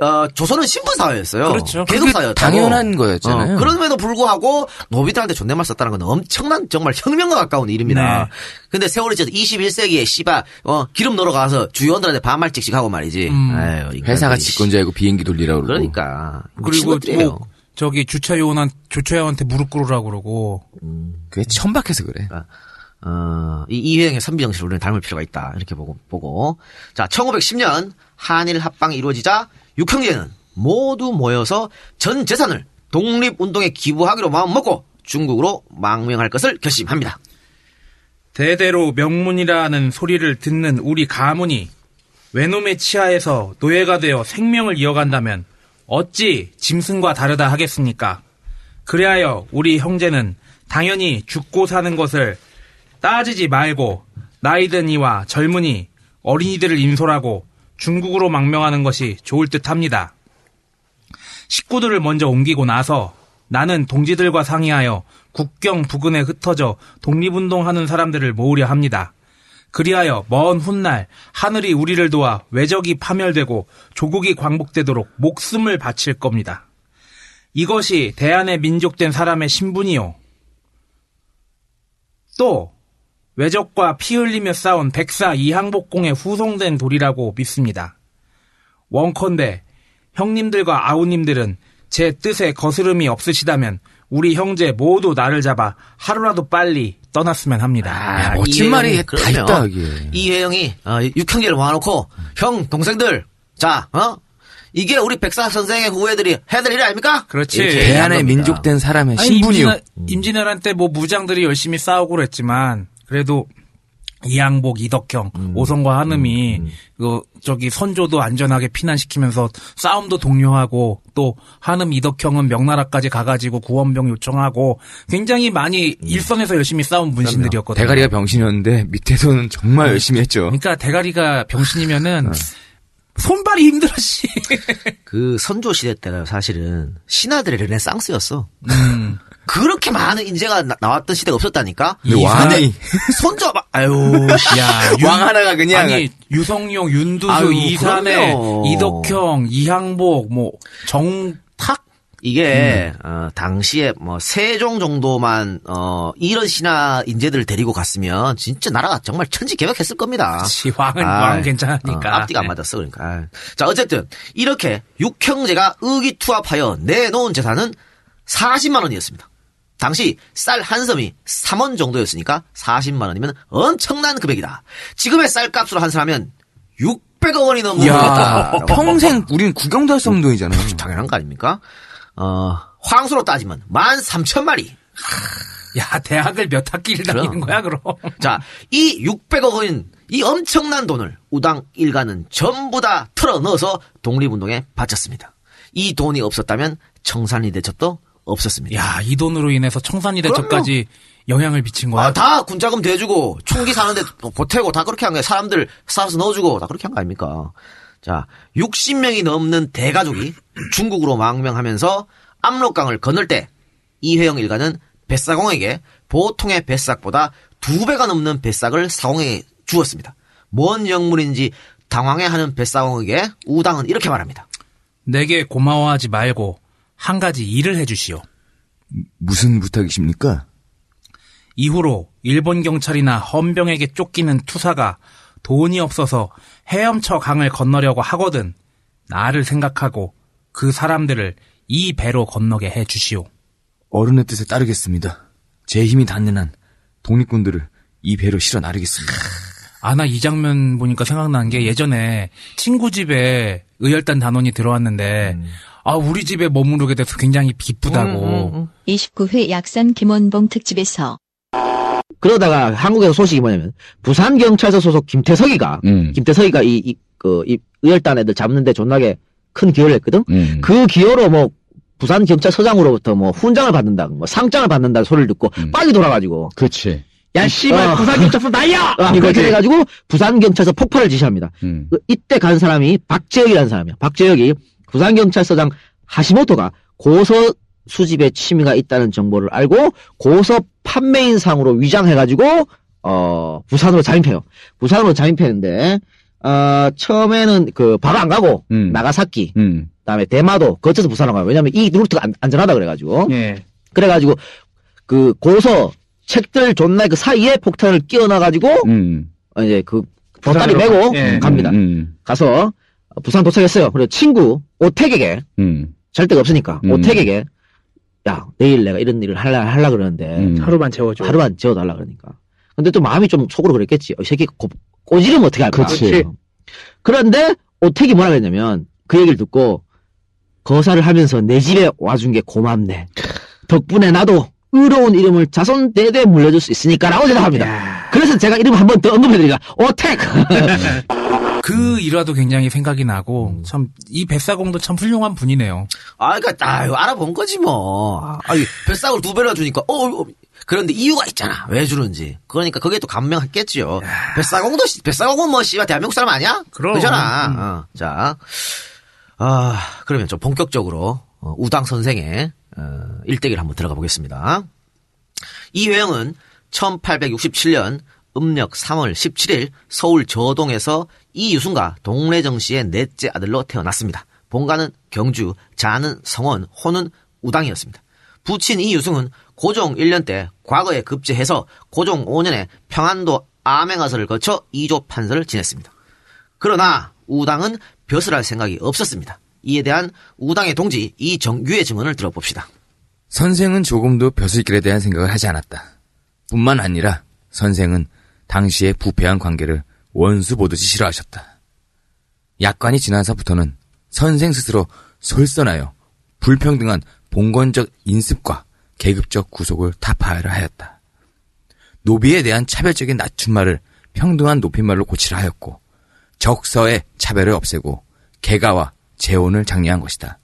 어, 조선은 신분 사회였어요. 그렇죠. 계급 그게 사회였다고. 당연한 거였잖아요. 어, 그럼에도 불구하고 노비들한테 존댓말 썼다는 건 엄청난 정말 혁명과 가까운 일입니다. 네. 근데 세월이 지나서 21세기에 씨바 어, 기름 넣으러 가서 주위원들한테 반말찍씩 하고 말이지. 음. 인간들이 회사가 씨. 직권자이고 뭐 비행기 돌리라고 그러고. 그러니까. 그리고 미친것들이에요. 뭐 저기 주차 요원 주차요한테 무릎 꿇으라고 그러고 그게 천박해서 그래. 어, 이 이회영의 선비 정신을 우리는 닮을 필요가 있다. 이렇게 보고, 보고. 자, 1510년 한일 합방이 이루어지자 육형제는 모두 모여서 전 재산을 독립운동에 기부하기로 마음먹고 중국으로 망명할 것을 결심합니다. 대대로 명문이라는 소리를 듣는 우리 가문이 외놈의 치하에서 노예가 되어 생명을 이어간다면 어찌 짐승과 다르다 하겠습니까? 그리하여 우리 형제는 당연히 죽고 사는 것을 따지지 말고 나이든 이와 젊은이, 어린이들을 인솔하고 중국으로 망명하는 것이 좋을 듯 합니다. 식구들을 먼저 옮기고 나서 나는 동지들과 상의하여 국경 부근에 흩어져 독립운동하는 사람들을 모으려 합니다. 그리하여 먼 훗날 하늘이 우리를 도와 외적이 파멸되고 조국이 광복되도록 목숨을 바칠 겁니다. 이것이 대한의 민족된 사람의 신분이요. 또 외적과 피 흘리며 싸운 백사 이항복공의 후송된 도리라고 믿습니다. 원컨대 형님들과 아우님들은 제 뜻에 거스름이 없으시다면 우리 형제 모두 나를 잡아 하루라도 빨리 떠났으면 합니다. 야, 멋진 말이 다 있다, 여기에. 이혜영이 어, 육형제를 모아놓고 형 동생들 자 어? 이게 우리 백사 선생의 후예들이 해야 될일 아닙니까? 그렇지. 대한의. 민족된 사람의 신분이요. 임진왜란 때 뭐 무장들이 열심히 싸우고 그랬지만 그래도 이양복, 이덕형, 음. 오성과 한음이 그 저기 선조도 안전하게 피난시키면서 싸움도 독려하고 또 한음, 이덕형은 명나라까지 가가지고 구원병 요청하고 굉장히 많이 음. 일선에서 열심히 싸운 문신들이었거든요. 대가리가 병신이었는데 밑에서는 정말 열심히 했죠. 그러니까 대가리가 병신이면은 어. 손발이 힘들어 씨. 그 선조 시대 때가 사실은 신하들의 르네상스였어. 음. 그렇게 많은 인재가 나, 왔던 시대가 없었다니까. 근데 왕이 손조 막 아유 씨. 야, 왕 하나가 그냥 아니 유성룡, 윤두수, 아유, 이산해. 이덕형, 이항복, 뭐 정탁 이게 음. 어, 당시에 뭐 세종 정도만 어 이런 신하 인재들을 데리고 갔으면 진짜 나라가 정말 천지개벽했을 겁니다. 그치, 왕은- 아이, 왕은 괜찮으니까. 어, 앞뒤가 안 네. 맞았어 그러니까. 아이. 자 어쨌든 이렇게 육형제가 의기투합하여 내놓은 재산은 40만 원이었습니다. 당시 쌀 한 섬이 3원 정도였으니까 40만 원이면 엄청난 금액이다. 지금의 쌀값으로 환산하면 600억 원이 넘는 야, 돈이었다. 평생 우린 구경도 할 수 없는 돈이잖아. 당연한 거 아닙니까? 어, 황소로 따지면 13,000마리. 야 대학을 몇 학기를 다니는 그럼. 거야 그럼? 자, 이 600억 원인 이 엄청난 돈을 우당 일가는 전부 다 틀어 넣어서 독립운동에 바쳤습니다. 이 돈이 없었다면 청산리 대첩도 없었습니다. 야 이 돈으로 인해서 청산리 대첩까지 영향을 미친 거야. 아, 다 군자금 대주고 총기 사는데 보태고 다 그렇게 한 거예요. 사람들 사서 넣어주고 다 그렇게 한 거 아닙니까? 자, 60명이 넘는 대가족이 중국으로 망명하면서 압록강을 건널 때 이회영 일가는 뱃사공에게 보통의 뱃삭보다 두 배가 넘는 뱃삭을 사공에 주었습니다. 뭔 영문인지 당황해하는 뱃사공에게 우당은 이렇게 말합니다. 내게 고마워하지 말고 한 가지 일을 해주시오. 무슨 부탁이십니까? 이후로 일본 경찰이나 헌병에게 쫓기는 투사가 돈이 없어서 헤엄쳐 강을 건너려고 하거든 나를 생각하고 그 사람들을 이 배로 건너게 해 주시오. 어른의 뜻에 따르겠습니다. 제 힘이 닿는 한 독립군들을 이 배로 실어 나르겠습니다. 아, 나 이 장면 보니까 생각난 게 예전에 친구 집에 의열단 단원이 들어왔는데, 아, 우리 집에 머무르게 돼서 굉장히 기쁘다고. 29회 약산 김원봉 특집에서 그러다가 한국에서 소식이 뭐냐면 부산 경찰서 소속 김태석이가 음. 김태석이가 이 이 그 이 의열단 애들 잡는데 존나게 큰 기여를 했거든. 음. 그 기여로 뭐 부산 경찰서장으로부터 뭐 훈장을 받는다, 뭐 상장을 받는다 소리를 듣고 빨리 돌아가지고 그렇지. 야 씨발 어. 부산 경찰서 나야 아, 이렇게. 해가지고 부산 경찰서 폭발을 지시합니다. 음. 그 이때 간 사람이 박재혁이라는 사람이야. 박재혁이 부산 경찰서장 하시모토가 고서 수집에 취미가 있다는 정보를 알고 고서 판매인상으로 위장해가지고 어 부산으로 잠입해요. 부산으로 잠입했는데 어 처음에는 그 바로 안 가고 음. 나가사키 음. 그다음에 대마도 거쳐서 부산으로 가요. 왜냐면 이 루트가 안, 안전하다 그래가지고 예. 그래가지고 그 고서 책들 존나 그 사이에 폭탄을 끼워놔가지고 음. 어, 이제 그 보따리 메고 예. 갑니다. 음. 가서 부산 도착했어요. 그리고 친구 오택에게 음. 잘 데가 없으니까 음. 오택에게 야 내일 내가 이런 일을 할라 할라 그러는데 음. 하루만 재워줘. 하루만 지워달라 그러니까. 근데 또 마음이 좀 속으로 그랬겠지. 어, 이 새끼 고, 꼬지르면 어떻게 할까. 그치. 그런데 오택이 뭐라 그랬냐면 그 얘기를 듣고 거사를 하면서 내 집에 와준 게 고맙네. 덕분에 나도 의로운 이름을 자손 대대 물려줄 수 있으니까라고 생각합니다. 그래서 제가 이름 한 번 더 언급해드리니까 오택. 그 일화도 굉장히 생각이 나고, 참, 이 뱃사공도 참 훌륭한 분이네요. 아, 그니까, 아, 알아본 거지, 뭐. 아, 뱃삭을 두 배나 주니까, 어, 어, 그런데 이유가 있잖아. 왜 주는지. 그러니까 그게 또 감명했겠지요. 뱃사공도, 씨- 뱃사공은 뭐, 씨가 대한민국 사람 아니야? 그럼. 그잖아. 음. 어, 자. 아, 그러면 좀 본격적으로, 어, 우당 선생의, 어, 일대기를 한번 들어가 보겠습니다. 이 회영은 1867년 음력 3월 17일 서울 저동에서 이유순과 동래정 씨의 넷째 아들로 태어났습니다. 본가는 경주, 자는 성원, 호는 우당이었습니다. 부친 이유승은 고종 1년 때 과거에 급제해서 고종 5년에 평안도 암행하서를 거쳐 2조 판서를 지냈습니다. 그러나 우당은 벼슬 할 생각이 없었습니다. 이에 대한 우당의 동지 이정규의 증언을 들어봅시다. 선생은 조금도 벼슬길에 대한 생각을 하지 않았다. 뿐만 아니라 선생은 당시의 부패한 관계를 원수 보듯이 싫어하셨다. 약관이 지나서부터는 선생 스스로 솔선하여 불평등한 봉건적 인습과 계급적 구속을 타파하려 하였다. 노비에 대한 차별적인 낮춤말을 평등한 높임말로 고치려 하였고 적서의 차별을 없애고 개가와 재혼을 장려한 것이다.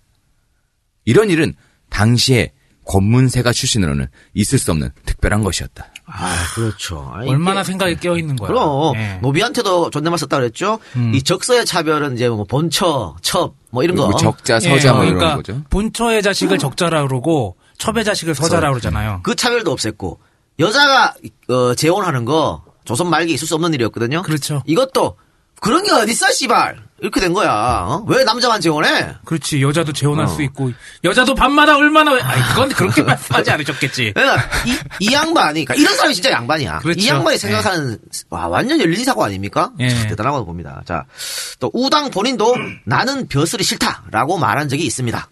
이런 일은 당시에 권문세가 출신으로는 있을 수 없는 특별한 것이었다. 아, 그렇죠. 아, 이게- 얼마나 생각이 깨어있는 거야. 그럼 예. 노비한테도 존댓말 썼다 그랬죠. 음. 이 적서의 차별은 이제 뭐 본처, 첩, 뭐 이런 거. 뭐 적자, 서자 뭐 이런 그러니까 거죠. 본처의 자식을 적자라 그러고 첩의 자식을 서자라 그러잖아요. 그 차별도 없앴고 여자가 어, 재혼하는 거 조선 말기 있을 수 없는 일이었거든요. 그렇죠. 이것도 그런 게 어딨어, 씨발. 이렇게 된 거야. 어? 왜 남자만 재혼해? 그렇지 여자도 재혼할 어. 수 있고 여자도 밤마다 얼마나 아니 그건 그렇게 말씀하지 않으셨겠지. 그러니까 이, 이 양반이, 그러니까 이런 사람이 진짜 양반이야. 그렇죠. 이 양반이 생각하는 와 완전 열린 사고 아닙니까? 예. 참 대단하다고 봅니다. 자, 또 우당 본인도 나는 벼슬이 싫다라고 말한 적이 있습니다.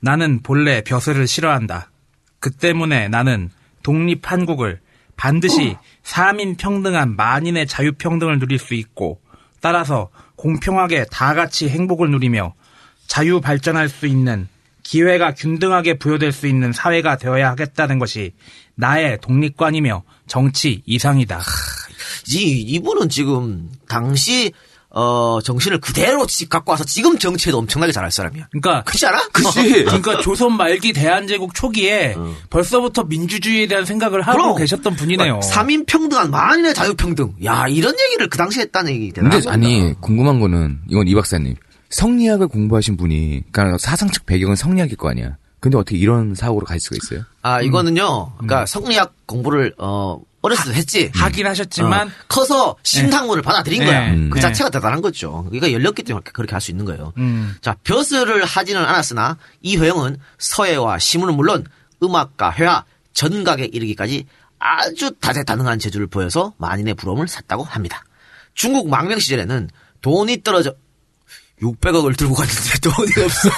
나는 본래 벼슬을 싫어한다. 그 때문에 나는 독립 한국을 반드시 사민 평등한 만인의 자유 평등을 누릴 수 있고 따라서 공평하게 다 같이 행복을 누리며 자유 발전할 수 있는 기회가 균등하게 부여될 수 있는 사회가 되어야 하겠다는 것이 나의 독립관이며 정치 이상이다. 이 이분은 지금 당시 어 정신을 그대로 지- 갖고 와서 지금 정치에도 엄청나게 잘할 사람이야. 그러니까 그렇지 않아? 그치. 그러니까 조선 말기 대한제국 초기에 벌써부터 민주주의에 대한 생각을 하고 그럼. 계셨던 분이네요. 삼인 평등한 만인의 자유평등. 야 이런 얘기를 그 당시에 했다는 얘기 근데 대단한 아니. 궁금한 거는 이건 이 박사님 성리학을 공부하신 분이 그러니까 사상적 배경은 성리학일 거 아니야. 근데 어떻게 이런 사고로 갈 수가 있어요? 아 이거는요. 그러니까 성리학 공부를 어 어렸을 때 했지. 하긴 하셨지만 어, 커서 신학문을 받아들인 네. 거야. 음. 그 네. 자체가 대단한 거죠. 그러니까 열렸기 때문에 그렇게 할 수 있는 거예요. 음. 자, 벼슬을 하지는 않았으나 이회영은 서예와 시문은 물론 음악과 회화, 전각에 이르기까지 아주 다재다능한 재주를 보여서 만인의 부러움을 샀다고 합니다. 중국 망명 시절에는 돈이 떨어져 600억을 들고 갔는데 돈이 없어.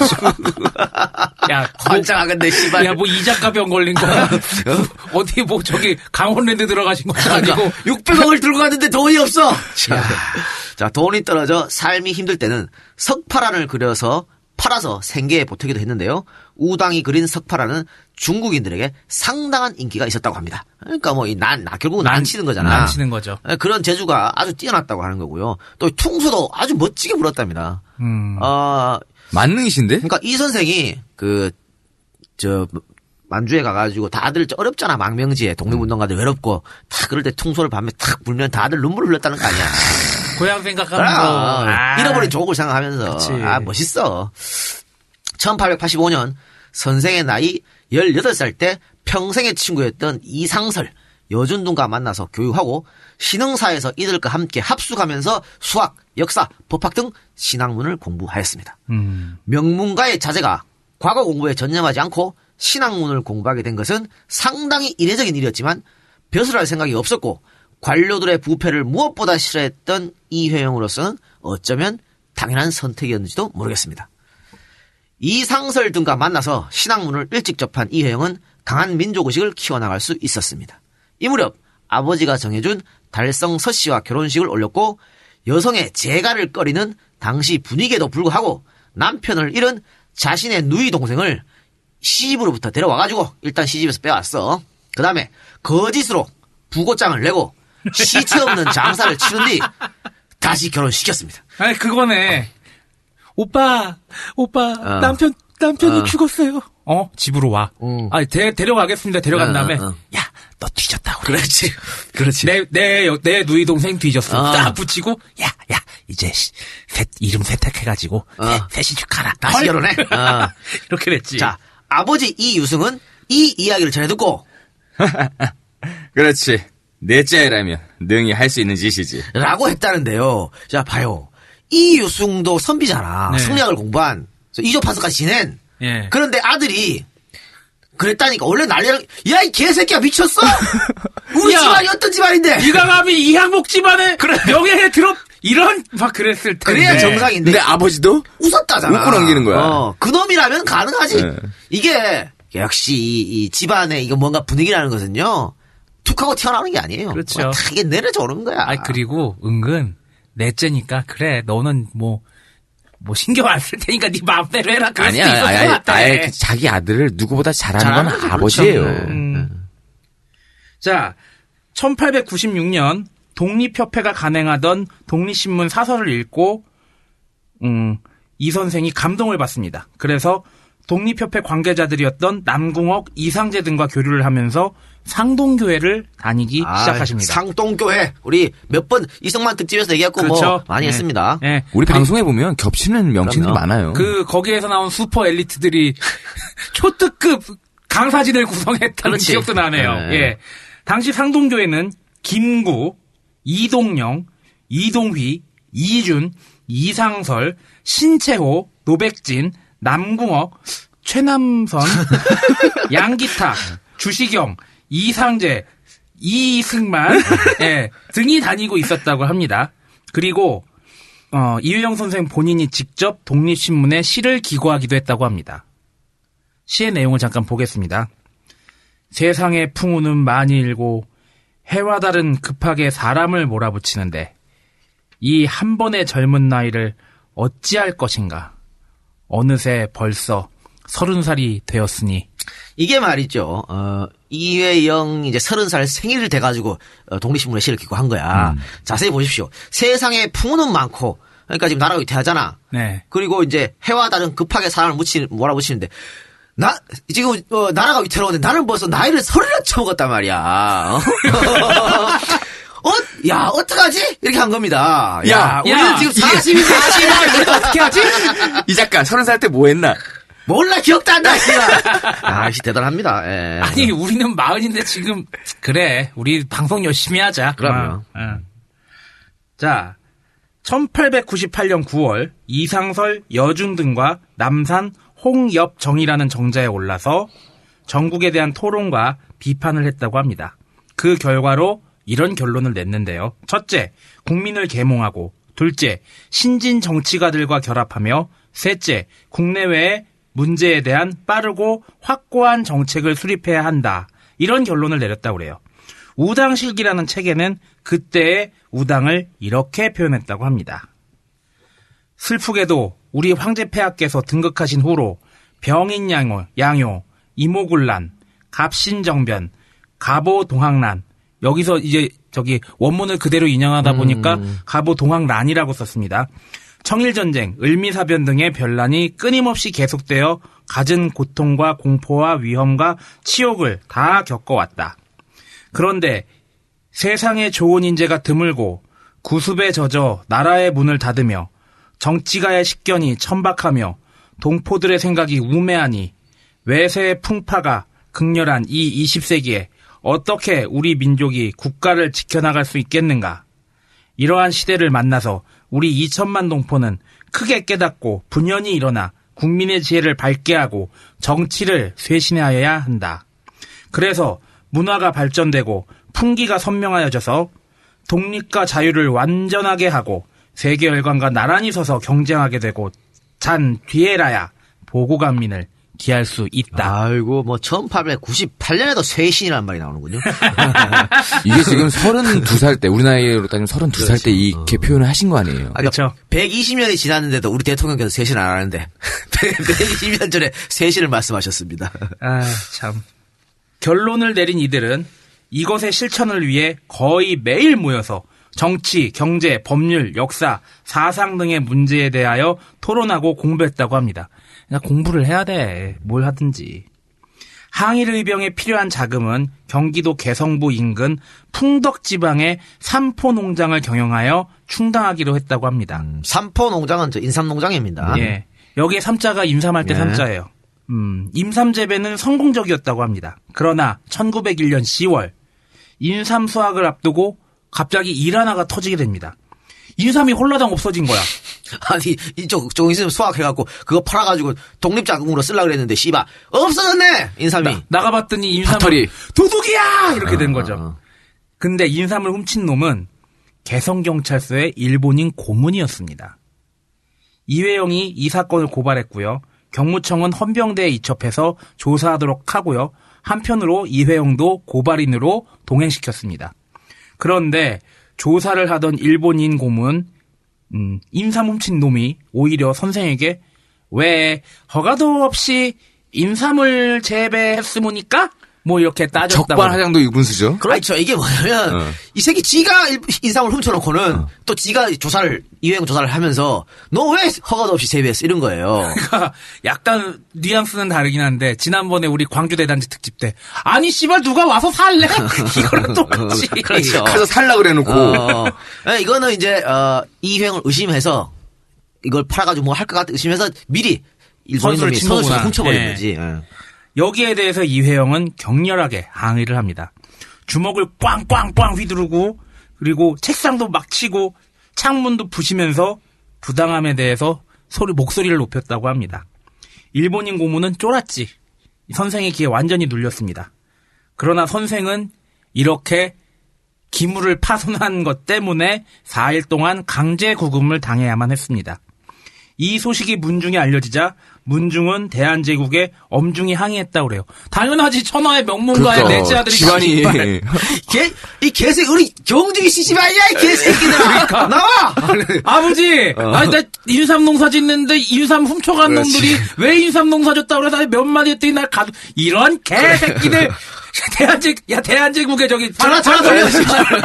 야, 환장하겠네, 씨발. 야, 뭐 이자가병 걸린 거야? 어디 뭐 저기 강원랜드 들어가신 것도 아니고. 600억을 들고 갔는데 돈이 없어! 자, 자, 돈이 떨어져 삶이 힘들 때는 석파란을 그려서 팔아서 생계에 보태기도 했는데요. 우당이 그린 석파란은 중국인들에게 상당한 인기가 있었다고 합니다. 그러니까 뭐, 이 난, 나, 결국은 난, 치는 거잖아. 난 치는 거죠. 예, 그런 재주가 아주 뛰어났다고 하는 거고요. 또 퉁소도 아주 멋지게 불었답니다. 음. 어, 만능이신데? 그러니까 이 선생이 그, 저, 만주에 가가지고 다들 저 어렵잖아. 망명지에 독립운동가들 외롭고 다 그럴 때 퉁소를 밤에 탁 불면 다들 눈물 흘렸다는 거 아니야. 고향 생각하면서. 그럼. 아. 잃어버린 조국을 생각하면서. 그치. 아, 멋있어. 1885년 선생의 나이 18살 때 평생의 친구였던 이상설, 여준둥과 만나서 교육하고 신흥사에서 이들과 함께 합숙하면서 수학, 역사, 법학 등 신학문을 공부하였습니다. 음. 명문가의 자제가 과거 공부에 전념하지 않고 신학문을 공부하게 된 것은 상당히 이례적인 일이었지만 벼슬할 생각이 없었고 관료들의 부패를 무엇보다 싫어했던 이회영으로서는 어쩌면 당연한 선택이었는지도 모르겠습니다. 이상설 등과 만나서 신학문을 일찍 접한 이회영은 강한 민족의식을 키워나갈 수 있었습니다. 이 무렵 아버지가 정해준 달성 서 씨와 결혼식을 올렸고 여성의 재가를 꺼리는 당시 분위기에도 불구하고 남편을 잃은 자신의 누이 동생을 시집으로부터 데려와가지고 일단 시집에서 빼왔어. 그 다음에 거짓으로 부고장을 내고 시체 없는 장사를 치른 뒤 다시 결혼시켰습니다. 아니, 그거네. 오빠, 오빠, 어. 남편, 남편이 어. 죽었어요. 어? 집으로 와. 응. 아니, 데, 데려가겠습니다. 데려간 어, 다음에, 어, 어. 야, 너 뒤졌다. 우리. 그렇지. 그렇지. 내, 내, 여- 내 누이 동생 뒤졌어. 어. 딱 붙이고, 야, 야, 이제, 시- 셋, 이름 세탁해가지고, 어. 셋, 셋이 축하라. 다시 헐. 결혼해. 어. 이렇게 됐지. 자, 아버지 이유승은 이 이야기를 전해 듣고 그렇지. 넷째 애라면 능히 할 수 있는 짓이지. 라고 했다는데요. 자, 봐요. 이 유승도 선비잖아. 네. 성리학을 공부한. 이조파서까지 지낸. 예. 그런데 아들이 그랬다니까 원래 난리랑 야이 개새끼야 미쳤어? 우리 야! 집안이 어떤 집안인데? 감히 이항복 집안에 명예에 들어 이런 막 그랬을 텐데. 그래야 정상인데 근데 아버지도 웃었다잖아. 웃고 넘기는 거야. 어, 그놈이라면 가능하지. 네. 이게 역시 이, 이 집안의 이거 뭔가 분위기라는 것은요. 툭하고 튀어나오는 게 아니에요. 그렇죠. 뭐다 이게 내려져 오는 거야. 아 그리고 은근 넷째니까 그래 너는 뭐. 뭐 신경 안 쓸 테니까 네 마음대로 해라. 아니야, 같아. 아예 그 자기 아들을 누구보다 잘하는 건 잘하는 거죠. 아버지예요. 그렇죠. 음. 자, 1896년 독립협회가 간행하던 독립신문 사설을 읽고 음, 이 선생이 감동을 받습니다. 그래서 독립협회 관계자들이었던 남궁옥, 이상재 등과 교류를 하면서 상동교회를 다니기 아, 시작하십니다. 상동교회 우리 몇 번 이승만 특집에서 얘기했고 그렇죠. 뭐 많이 네. 했습니다. 예. 우리 방송에 보면 겹치는 명칭들이 그럼요. 많아요. 그 거기에서 나온 슈퍼 엘리트들이 초특급 강사진을 구성했다는 그렇지. 기억도 나네요. 네. 예. 당시 상동교회는 김구, 이동영, 이동휘, 이준, 이상설, 신채호, 노백진, 남궁옥, 최남선, 양기탁, 주시경, 이상재, 이승만 예, 등이 다니고 있었다고 합니다. 그리고 어, 이유영 선생 본인이 직접 독립신문에 시를 기고하기도 했다고 합니다. 시의 내용을 잠깐 보겠습니다. 세상의 풍우는 많이 일고 해와 달은 급하게 사람을 몰아붙이는데 이 한 번의 젊은 나이를 어찌할 것인가. 어느새 벌써 서른 살이 되었으니 이게 말이죠. 어, 이회영 이제 서른 살 생일을 돼가지고 어, 독립신문에 시를 기고 한 거야. 자세히 보십시오. 세상에 풍우는 많고 그러니까 지금 나라가 위태하잖아. 네. 그리고 이제 해와 달은 급하게 사람을 묻히 몰아붙이는데 나 지금 어, 나라가 위태로운데 나는 벌써 나이를 서른을 쳐먹었단 말이야. 어, 야 어떡하지? 이렇게 한 겁니다. 야, 야, 우리는 야, 지금 이게- 40이 40이 우리가 어떻게 하지? 이 작가 서른 살 때 뭐 했나? 몰라 기억도 안 나. 씨발. 아, 씨 대단합니다. 예. 아니 우리는 마흔인데 지금 그래 우리 방송 열심히 하자. 그럼요. 어, 어. 자, 1898년 9월 이상설, 여준 등과 남산 홍엽정이라는 정자에 올라서 전국에 대한 토론과 비판을 했다고 합니다. 그 결과로 이런 결론을 냈는데요. 첫째, 국민을 계몽하고 둘째, 신진 정치가들과 결합하며 셋째, 국내외의 문제에 대한 빠르고 확고한 정책을 수립해야 한다. 이런 결론을 내렸다고 그래요. 우당실기라는 책에는 그때의 우당을 이렇게 표현했다고 합니다. 슬프게도 우리 황제폐하께서 등극하신 후로 병인 양요, 양요 이모굴란, 갑신정변, 가보동학란 여기서 이제 저기 원문을 그대로 인용하다 보니까 가보동학란이라고 썼습니다. 청일전쟁, 을미사변 등의 변란이 끊임없이 계속되어 갖은 고통과 공포와 위험과 치욕을 다 겪어왔다. 그런데 세상에 좋은 인재가 드물고 구습에 젖어 나라의 문을 닫으며 정치가의 식견이 천박하며 동포들의 생각이 우매하니 외세의 풍파가 극렬한 이 20세기에 어떻게 우리 민족이 국가를 지켜나갈 수 있겠는가? 이러한 시대를 만나서 우리 2천만 동포는 크게 깨닫고 분연히 일어나 국민의 지혜를 밝게 하고 정치를 쇄신하여야 한다. 그래서 문화가 발전되고 풍기가 선명하여져서 독립과 자유를 완전하게 하고 세계 열강과 나란히 서서 경쟁하게 되고 잔 뒤에라야 보고감민을 기할 수 있다. 아이고 뭐 1898년에도 쇄신이라는 말이 나오는군요. 이게 지금 32살 때, 우리 나이로 따지면 32살 때 이렇게 표현을 하신 거 아니에요? 그렇죠. 120년이 지났는데도 우리 대통령께서 쇄신 안 하는데 120년 전에 쇄신을 말씀하셨습니다. 아, 참. 결론을 내린 이들은 이것의 실천을 위해 거의 매일 모여서 정치, 경제, 법률, 역사, 사상 등의 문제에 대하여 토론하고 공부했다고 합니다. 그냥 공부를 해야 돼. 뭘 하든지. 항일의병에 필요한 자금은 경기도 개성부 인근 풍덕지방의 삼포 농장을 경영하여 충당하기로 했다고 합니다. 삼포 농장은 저 인삼 농장입니다. 예. 여기에 삼자가 임삼할 때 네. 삼자예요. 음, 임삼 재배는 성공적이었다고 합니다. 그러나 1901년 10월 인삼 수확을 앞두고 갑자기 일 하나가 터지게 됩니다. 인삼이 홀라당 없어진 거야. 아니 이쪽 좀 있으면 수확해갖고 그거 팔아가지고 독립자금으로 쓰려고 그랬는데 씨발 없어졌네 인삼이. 나가봤더니 인삼을 밭털이. 도둑이야 이렇게 된 거죠. 근데 인삼을 훔친 놈은 개성경찰서의 일본인 고문이었습니다. 이회영이 이 사건을 고발했고요. 경무청은 헌병대에 이첩해서 조사하도록 하고요. 한편으로 이회영도 고발인으로 동행시켰습니다. 그런데 조사를 하던 일본인 고문 음, 인삼 훔친 놈이 오히려 선생에게 왜 허가도 없이 인삼을 재배했으니까 뭐 이렇게 따졌다고 적반하장도 유분수죠. 그렇죠. 이게 뭐냐면 어. 이 새끼 지가 일- 인삼을 훔쳐놓고는 또 지가 조사를 이회영 조사를 하면서 너 왜 허가도 없이 재배했어 이런 거예요. 그러니까 약간 뉘앙스는 다르긴 한데 지난번에 우리 광주 대단지 특집 때 아니 씨발 누가 와서 살래? 이거랑 똑같이 그렇죠. 가서 살라 그래놓고. 어, 예, 이거는 이제 어, 이회영을 의심해서 이걸 팔아가지고 뭐 할 것 같아 의심해서 미리 일본인 선수를. 훔쳐버린 예. 거지. 예. 여기에 대해서 이회영은 격렬하게 항의를 합니다. 주먹을 꽝꽝꽝 휘두르고 그리고 책상도 막 치고 창문도 부시면서 부당함에 대해서 소리 목소리를 높였다고 합니다. 일본인 고문은 쫄았지. 선생의 귀에 완전히 눌렸습니다. 그러나 선생은 이렇게 기물을 파손한 것 때문에 4일 동안 강제 구금을 당해야만 했습니다. 이 소식이 문중에 알려지자 문중은 대한제국에 엄중히 항의했다고 그래요. 당연하지 천하의 명문가의 그러니까 넷째 아들이 집안이 씨발. 개, 이 개새, 우리 경중이 시집 아니야, 이 개새끼들아! 그러니까. 나와! 아버지, 아니 나 인삼 농사 짓는데 인삼 훔쳐간 어. 그렇지. 놈들이 왜 인삼 농사 줬다 그래서 몇 마디 했더니 날 가도 이런 개새끼들. 대한제 야 대한제국에 저기 전화, 전화 돌려,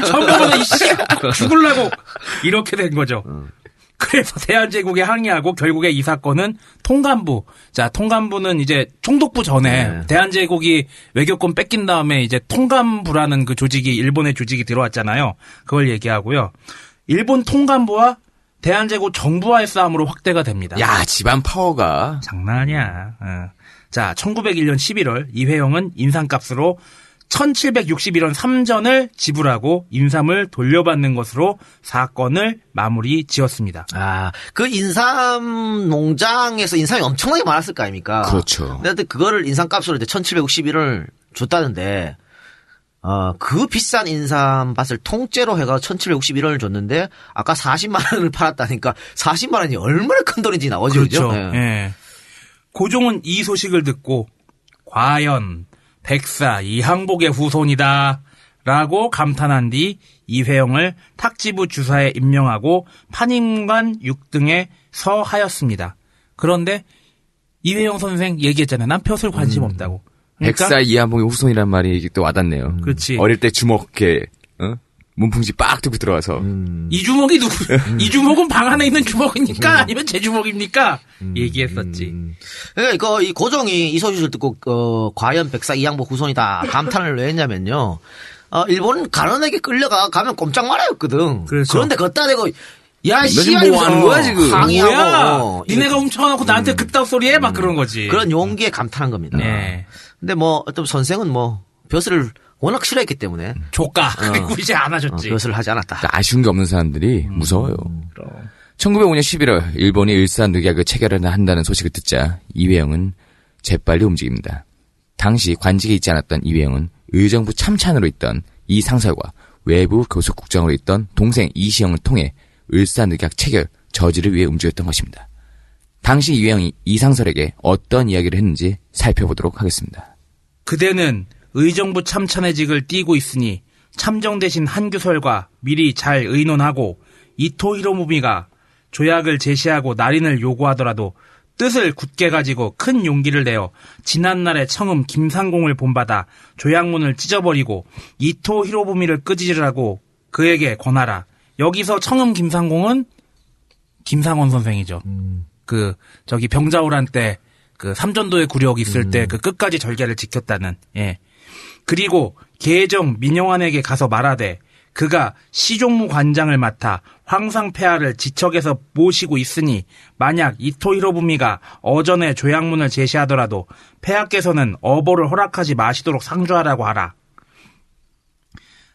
전부 보다 이씨 죽을라고 이렇게 된 거죠. 그래서 대한제국에 항의하고 결국에 이 사건은 통감부. 자, 통감부는 이제 총독부 전에 네. 대한제국이 외교권 뺏긴 다음에 이제 통감부라는 그 조직이 일본의 조직이 들어왔잖아요. 그걸 얘기하고요. 일본 통감부와 대한제국 정부와의 싸움으로 확대가 됩니다. 야, 집안 파워가. 장난 아니야. 어. 자, 1901년 11월 이회영은 인삼값으로 1761원 3전을 지불하고 인삼을 돌려받는 것으로 사건을 마무리 지었습니다. 아, 그 인삼 농장에서 인삼이 엄청나게 많았을 거 아닙니까? 그렇죠. 근데 그거를 인삼값으로 이제 1761을 줬다는데, 어, 그 비싼 인삼밭을 통째로 해가 1761원을 줬는데 아까 40만 원을 팔았다니까 40만 원이 얼마나 큰 돈인지 나오죠. 그렇죠. 그죠? 예. 예. 고종은 이 소식을 듣고 과연 백사 이항복의 후손이다 라고 감탄한 뒤 이회영을 탁지부 주사에 임명하고 판임관 6등에 서하였습니다. 그런데 이회영 선생 얘기했잖아요. 난 벼슬 관심 없다고. 그러니까 백사 이한봉의 후손이란 말이 또 와닿네요. 그렇지. 어릴 때 주먹에 어? 문풍지 빡 들고 들어와서 이 주먹이 누구? 이 주먹은 방 안에 있는 주먹입니까? 아니면 제 주먹입니까? 얘기했었지. 예, 이거 이 고종이 이 소식을 듣고 어, 과연 백사 이양복 후손이다 감탄을 왜 했냐면요. 어, 일본 가난에게 끌려가 가면 꼼짝 말아였거든. 그렇죠. 그런데 걷다 대고 야 씨발 뭐 하는 거야, 지금? 항의하고 뭐야? 어, 니네가 훔쳐놓고 나한테 그따위 소리 해? 막 그런 거지. 그런 용기에 감탄한 겁니다. 네. 근데 뭐 어떤 선생은 뭐 벼슬을 워낙 싫어했기 때문에 조까. 그리고 이제 안 어. 벼슬을 하지 않았다. 그러니까 아쉬운 게 없는 사람들이 음, 무서워요. 1905년 11월 일본이 일산늑약을 체결을 한다는 소식을 듣자 이회영은 재빨리 움직입니다. 당시 관직에 있지 않았던 이회영은 의정부 참찬으로 있던 이 상설과 외부 교섭국장으로 있던 동생 이시영을 통해 을사늑약 체결 저지를 위해 움직였던 것입니다. 당시 이회영이 이상설에게 어떤 이야기를 했는지 살펴보도록 하겠습니다. 그대는 의정부 참찬의직을 띠고 있으니 참정 대신 한규설과 미리 잘 의논하고 이토 히로무미가 조약을 제시하고 날인을 요구하더라도 뜻을 굳게 가지고 큰 용기를 내어 지난날의 청음 김상공을 본받아 조약문을 찢어버리고 이토 히로부미를 끄지르라고 그에게 권하라. 여기서 청음 김상공은 김상원 선생이죠. 그 저기 병자호란 때 그 삼전도의 구력 있을 때그 끝까지 절개를 지켰다는 예. 그리고 계정 민영환에게 가서 말하되 그가 시종무 관장을 맡아 황상폐하를 지척에서 모시고 있으니 만약 이토 히로부미가 어전에 조약문을 제시하더라도 폐하께서는 어보를 허락하지 마시도록 상주하라고 하라.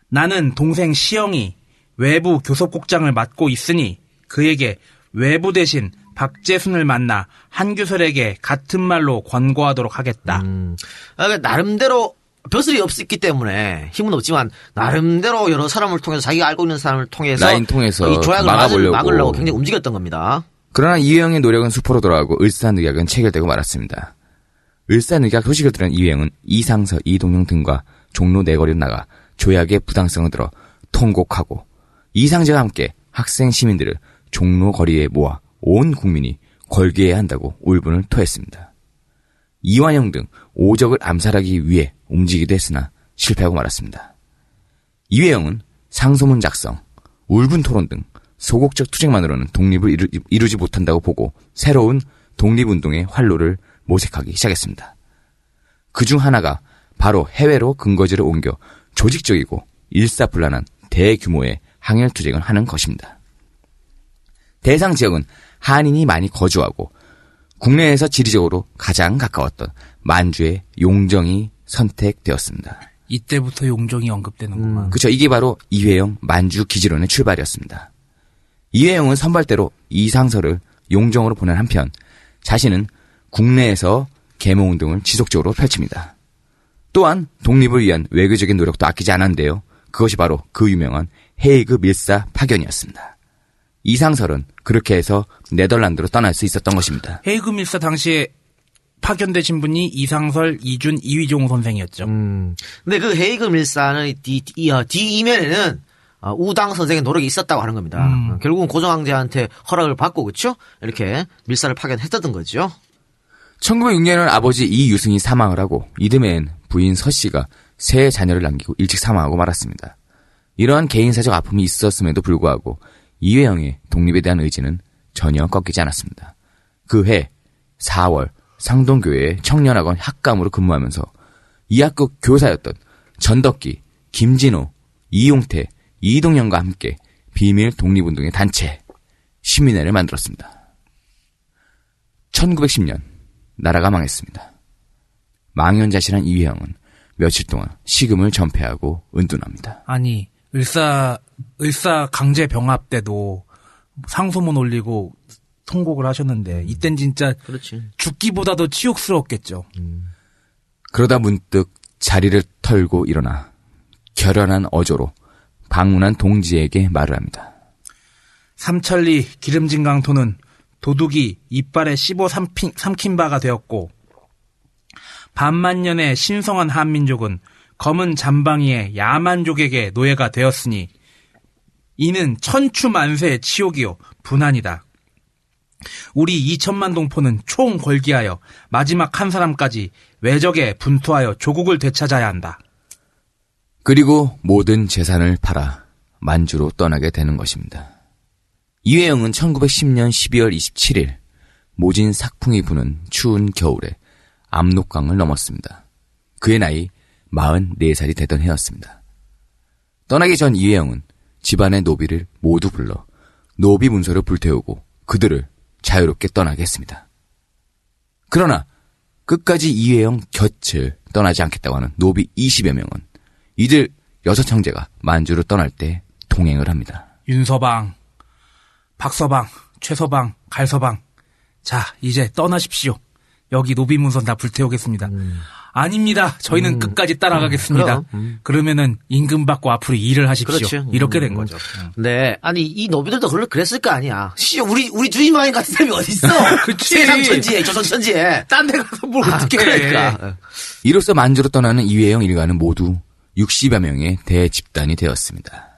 나는 동생 시영이 외부 교섭국장을 맡고 있으니 그에게 외부 대신 박재순을 만나 한규설에게 같은 말로 권고하도록 하겠다. 아, 그 나름대로 벼슬이 없었기 때문에 힘은 없지만 나름대로 여러 사람을 통해서 자기가 알고 있는 사람을 통해서 라인 통해서 이 조약을 막아보려고. 막으려고. 막으려고 굉장히 움직였던 겁니다. 그러나 이회영의 노력은 수포로 돌아가고 을사늑약은 체결되고 말았습니다. 을사늑약 소식을 들은 이회영은 이상서, 이동영 등과 종로 내거리로 나가 조약의 부당성을 들어 통곡하고 이상제와 함께 학생 시민들을 종로 거리에 모아 온 국민이 걸게 해야 한다고 울분을 토했습니다. 이완영 등 오적을 암살하기 위해 움직이기도 했으나 실패하고 말았습니다. 이회영은 상소문 작성, 울분 토론 등 소극적 투쟁만으로는 독립을 이루, 이루지 못한다고 보고 새로운 독립운동의 활로를 모색하기 시작했습니다. 그 중 하나가 바로 해외로 근거지를 옮겨 조직적이고 일사불란한 대규모의 항일 투쟁을 하는 것입니다. 대상 지역은 한인이 많이 거주하고 국내에서 지리적으로 가장 가까웠던 만주의 용정이 선택되었습니다. 이때부터 용종이 언급되는구만. 그쵸. 이게 바로 이회영 만주 기지론의 출발이었습니다. 이회영은 선발대로 이상서를 용정으로 보낸 한편 자신은 국내에서 계몽 운동을 지속적으로 펼칩니다. 또한 독립을 위한 외교적인 노력도 아끼지 않았는데요. 그것이 바로 그 유명한 헤이그 밀사 파견이었습니다. 이상설은 그렇게 해서 네덜란드로 떠날 수 있었던 것입니다. 헤이그 밀사 당시에 파견되신 분이 이상설, 이준, 이휘종 선생이었죠. 근데 그 헤이그 밀사는 뒤, 뒤, 어, 뒤 이면에는 어, 우당 선생의 노력이 있었다고 하는 겁니다. 어, 결국은 고종황제한테 허락을 받고 그렇죠? 이렇게 밀사를 파견했던 거죠. 1906년은 아버지 이유승이 사망을 하고 이듬해엔 부인 서 씨가 세 자녀를 남기고 일찍 사망하고 말았습니다. 이러한 개인사적 아픔이 있었음에도 불구하고 이회영의 독립에 대한 의지는 전혀 꺾이지 않았습니다. 그 해 4월 상동교회 청년학원 학감으로 근무하면서 이 학교 교사였던 전덕기, 김진호, 이용태, 이동영과 함께 비밀 독립운동의 단체 시민회를 만들었습니다. 1910년 나라가 망했습니다. 망연자실한 이회영은 며칠 동안 식음을 전폐하고 은둔합니다. 아니, 을사, 을사 강제 병합 때도 상소문 올리고 통곡을 하셨는데, 이땐 진짜 그렇지. 죽기보다도 치욕스러웠겠죠. 그러다 문득 자리를 털고 일어나 결연한 어조로 방문한 동지에게 말을 합니다. 삼천리 기름진 강토는 도둑이 이빨에 씹어 삼킨, 삼킨 바가 되었고 반만 년의 신성한 한민족은 검은 잠방이의 야만족에게 노예가 되었으니 이는 천추만세의 치욕이요 분한이다. 우리 2천만 동포는 총 걸기하여 마지막 한 사람까지 외적에 분투하여 조국을 되찾아야 한다. 그리고 모든 재산을 팔아 만주로 떠나게 되는 것입니다. 이회영은 1910년 12월 27일 모진 삭풍이 부는 추운 겨울에 압록강을 넘었습니다. 그의 나이 44살이 되던 해였습니다. 떠나기 전 이회영은 집안의 노비를 모두 불러 노비 문서를 불태우고 그들을 자유롭게 떠나게 했습니다. 그러나 끝까지 이회영 곁을 떠나지 않겠다고 하는 노비 20여 명은 이들 여섯 형제가 만주를 떠날 때 동행을 합니다. 윤서방, 박서방, 최서방, 갈서방. 자, 이제 떠나십시오. 여기 노비문선 다 불태우겠습니다. 아닙니다. 저희는 끝까지 따라가겠습니다. 음. 음. 그러면은 임금 받고 앞으로 일을 하십시오. 그렇죠. 이렇게 음, 된 거죠. 네. 아니, 이 노비들도 그걸 그랬을 거 아니야. 씨, 우리, 우리 주인왕 같은 사람이 어딨어? 그치. 세상 천지에, 조선 천지에. 딴 데 가서 뭘 아, 어떻게 해. 그러니까. 이로써 만주로 떠나는 이회영 일가는 모두 60여 명의 대집단이 되었습니다.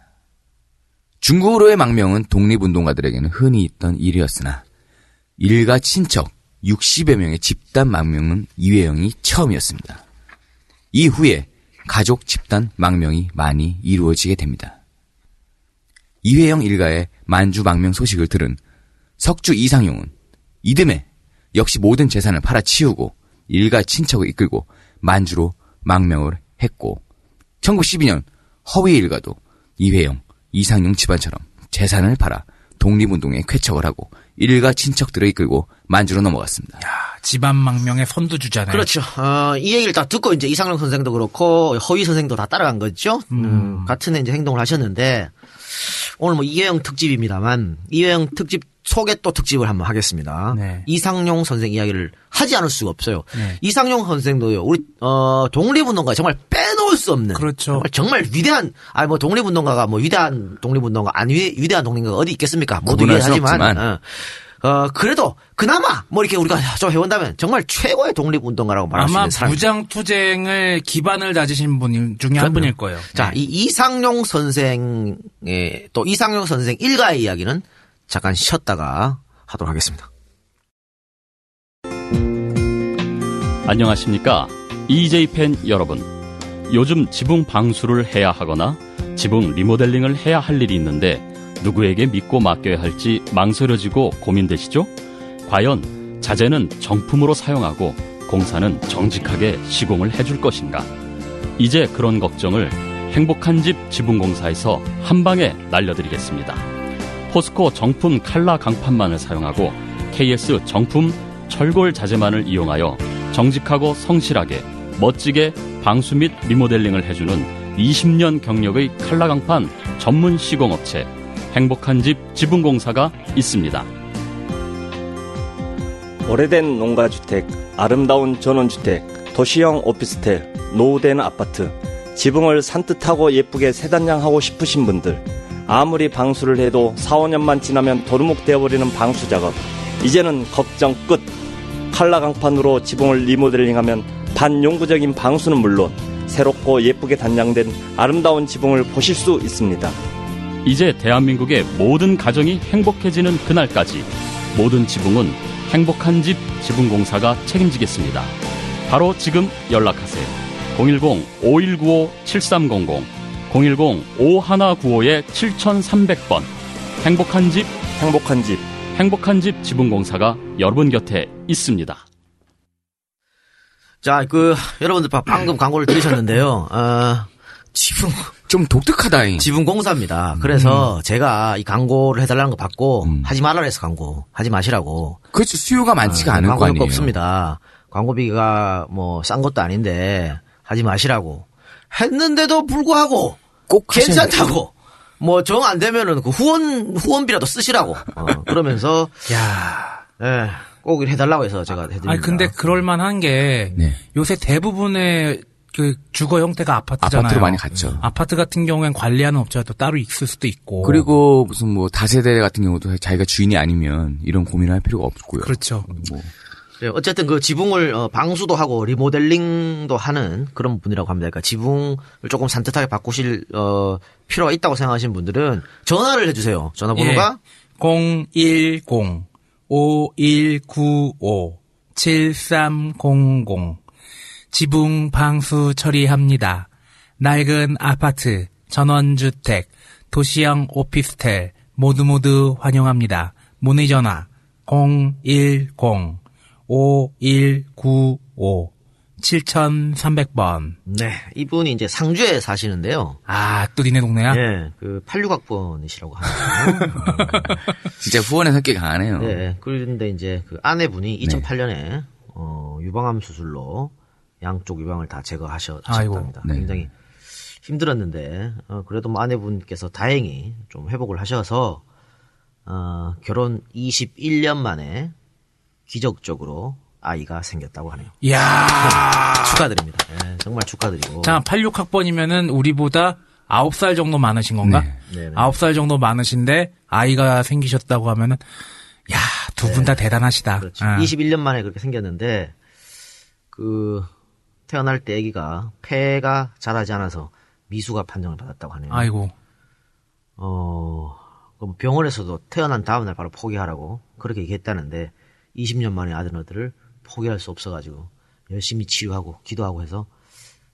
중국으로의 망명은 독립운동가들에게는 흔히 있던 일이었으나 일가 친척 60여 명의 집단 망명은 이회영이 처음이었습니다. 이후에 가족 집단 망명이 많이 이루어지게 됩니다. 이회영 일가의 만주 망명 소식을 들은 석주 이상용은 이듬해 역시 모든 재산을 팔아치우고 일가 친척을 이끌고 만주로 망명을 했고 1912년 허위 일가도 이회영, 이상용 집안처럼 재산을 팔아 독립운동에 쾌척을 하고 일가 친척들을 이끌고 만주로 넘어갔습니다. 집안 망명의 선두주자네. 그렇죠. 어, 이 얘기를 다 듣고 이제 이상용 선생도 그렇고 허위 선생도 다 따라간 거죠. 음, 같은 이제 행동을 하셨는데 오늘 뭐 이회영 특집입니다만 이회영 특집 속에 또 특집을 한번 하겠습니다. 네. 이상용 선생 이야기를 하지 않을 수가 없어요. 네. 이상용 선생도요. 우리 어 독립운동가 정말 빼놓을 수 없는 그렇죠. 정말, 정말 위대한 아니 뭐 독립운동가가 뭐 위대한 독립운동가 안 위, 위대한 독립운동가 어디 있겠습니까? 모두 위대하지만 없지만. 어, 어, 그래도 그나마 뭐 이렇게 우리가 좀 해본다면 정말 최고의 독립운동가라고 말할 수 아마 있는 사람. 무장투쟁을 기반을 다지신 분 중에 한 분일 거예요. 자, 이 이상용 선생의 또 이상용 선생 일가의 이야기는 잠깐 쉬었다가 하도록 하겠습니다. 안녕하십니까. EJ 팬 여러분. 요즘 지붕 방수를 해야 하거나 지붕 리모델링을 해야 할 일이 있는데 누구에게 믿고 맡겨야 할지 망설여지고 고민되시죠? 과연 자재는 정품으로 사용하고 공사는 정직하게 시공을 해줄 것인가? 이제 그런 걱정을 행복한 집 지붕공사에서 한 방에 날려드리겠습니다. 포스코 정품 칼라 강판만을 사용하고 KS 정품 철골 자재만을 이용하여 정직하고 성실하게 멋지게 방수 및 리모델링을 해주는 20년 경력의 칼라 강판 전문 시공업체 행복한 집 지붕공사가 있습니다. 오래된 농가주택, 아름다운 전원주택, 도시형 오피스텔, 노후된 아파트, 지붕을 산뜻하고 예쁘게 새단장하고 싶으신 분들, 아무리 방수를 해도 4, 5년만 지나면 도루묵 되어버리는 방수 작업. 이제는 걱정 끝. 칼라 강판으로 지붕을 리모델링하면 반용구적인 방수는 물론 새롭고 예쁘게 단장된 아름다운 지붕을 보실 수 있습니다. 이제 대한민국의 모든 가정이 행복해지는 그날까지 모든 지붕은 행복한 집 지붕공사가 책임지겠습니다. 바로 지금 연락하세요. 010-5195-7300 010-5195-7300번 행복한 집 행복한 집 행복한 집 지붕공사가 여러분 곁에 있습니다. 자, 그 여러분들 바- 방금 광고를 들으셨는데요. 어, 지붕 좀 독특하다. 지붕공사입니다. 그래서 제가 이 광고를 해달라는 거 받고 하지 말라 그래서 광고 하지 마시라고. 그렇죠. 수요가 많지가 않을 거 광고 아니에요. 없습니다. 광고비가 뭐 싼 것도 아닌데 하지 마시라고 했는데도 불구하고 꼭 괜찮다고. 뭐 정 안 되면은 그 후원 후원비라도 쓰시라고. 어, 그러면서 야, 예, 꼭 해달라고 해서 제가 해드립니다. 아니 근데 그럴 만한 게 네. 요새 대부분의 그 주거 형태가 아파트잖아요. 아파트로 많이 갔죠. 아파트 같은 경우엔 관리하는 업체가 또 따로 있을 수도 있고. 그리고 무슨 뭐 다세대 같은 경우도 자기가 주인이 아니면 이런 고민을 할 필요가 없고요. 그렇죠. 뭐 네, 어쨌든 그 지붕을 어, 방수도 하고 리모델링도 하는 그런 분이라고 합니다. 그러니까 지붕을 조금 산뜻하게 바꾸실 어, 필요가 있다고 생각하시는 분들은 전화를 해주세요. 전화번호가 예. 010 5195 7300 지붕 방수 처리합니다. 낡은 아파트, 전원주택, 도시형 오피스텔 모두 모두 환영합니다. 문의 전화 010 5195 7300번. 네, 이분이 이제 상주에 사시는데요. 아, 또 니네 동네야? 네, 그 86학번이시라고 합니다. 진짜 후원의 성격이 강하네요. 네, 그런데 이제 그 아내분이 2008년에 어, 유방암 수술로 양쪽 유방을 다 제거하셨답니다. 네. 굉장히 힘들었는데 어, 그래도 뭐 아내분께서 다행히 좀 회복을 하셔서 어, 결혼 21년 만에 기적적으로 아이가 생겼다고 하네요. 이야. 축하드립니다. 네, 정말 축하드리고. 자, 86학번이면은 우리보다 9살 정도 많으신 건가? 네. 네네. 9살 정도 많으신데 아이가 생기셨다고 하면은 야, 두 분다 대단하시다. 그렇죠. 아. 21년 만에 그렇게 생겼는데 그 태어날 때 아기가 폐가 자라지 않아서 미수가 판정을 받았다고 하네요. 아이고. 어, 그럼 병원에서도 태어난 다음날 바로 포기하라고 그렇게 얘기했다는데 20년 만에 아들너들을 포기할 수 없어가지고 열심히 치료하고 기도하고 해서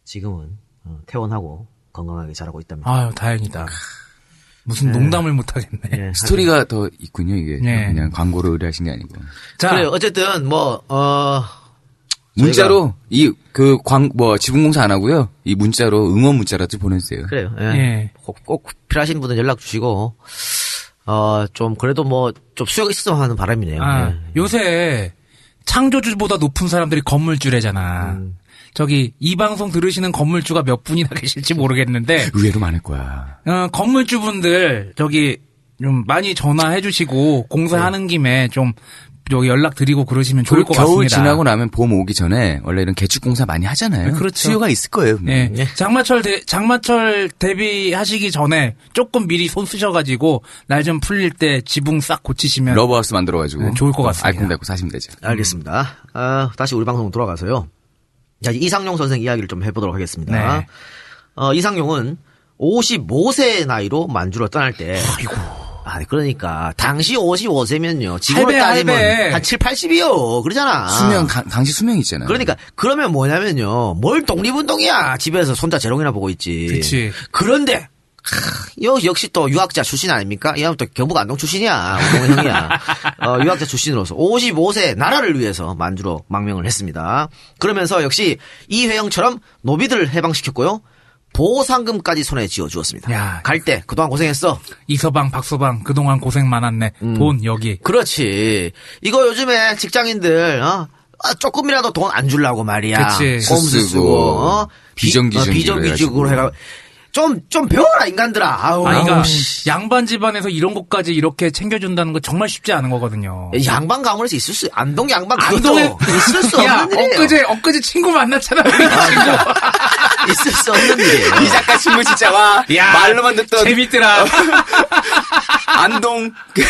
지금은 어, 퇴원하고 건강하게 자라고 있답니다. 아유, 다행이다. 무슨 네. 농담을 못 하겠네. 네, 스토리가 더 있군요, 이게. 네. 그냥 광고를 의뢰하신 게 아니고. 자, 그래요. 어쨌든 뭐 어. 문자로 이 그 광 뭐 지붕공사 안 하고요. 이 문자로 응원 문자라도 보내주세요. 그래요. 예. 예. 꼭, 꼭 필요하신 분은 연락 주시고 어 좀 그래도 뭐 좀 수요가 있었으면 하는 바람이네요. 아, 예. 요새 창조주보다 높은 사람들이 건물주래잖아. 음. 저기 이 방송 들으시는 건물주가 몇 분이나 계실지 모르겠는데 의외로 많을 거야. 어, 건물주분들 저기 좀 많이 전화해 주시고 공사하는 김에 좀 여기 연락 드리고 그러시면 좋을 것 겨울 같습니다. 지나고 나면 봄 오기 전에 원래 이런 개축 공사 많이 하잖아요. 네, 그렇죠. 수요가 있을 거예요. 네. 분명히. 장마철 대, 장마철 대비하시기 전에 조금 미리 손 쓰셔가지고 날 좀 풀릴 때 지붕 싹 고치시면 러브하우스 만들어가지고 네, 좋을 것 같습니다. 알콩달콩 사시면 되죠. 알겠습니다. 어, 다시 우리 방송 돌아가서요. 자, 이상용 선생 이야기를 좀 해보도록 하겠습니다. 네. 어, 이상용은 55세 나이로 만주로 떠날 때. 아, 그러니까 당시 55세면요. 지금으로 할배, 따지면 할배. 한 7, 80이요. 그러잖아. 수명 가- 당시 수명 있잖아요. 그러니까 그러면 뭐냐면요. 뭘 독립운동이야. 집에서 손자 재롱이나 보고 있지. 그치. 그런데 하, 여- 역시 또 유학자 출신 아닙니까? 이 사람 또 경북 안동 출신이야. 우동 형이야. 어, 유학자 출신으로서 55세 나라를 위해서 만주로 망명을 했습니다. 그러면서 역시 이회영처럼 노비들을 해방시켰고요. 보상금까지 손에 쥐어 주었습니다. 야. 갈때 그동안 고생했어. 이서방, 박서방 그동안 고생 많았네. 음. 돈 여기. 그렇지. 이거 요즘에 직장인들 어? 아, 조금이라도 돈 안 주려고 말이야. 그치. 꼼수 쓰고, 어? 비- 어, 비정규직으로 해가 좀, 좀 배워라, 인간들아. 아우. 아니, 그러니까 씨. 양반 집안에서 이런 것까지 이렇게 챙겨준다는 거 정말 쉽지 않은 거거든요. 양반 가문에서 있을 수, 안동 양반 안동에 있을 수 야, 없는 일이에요. 엊그제 엊그제 친구 만났잖아. 친구. 있을 수 없는 일이에요. 이 작가 친구 진짜 와 야, 말로만 듣던 재밌더라. 안동 그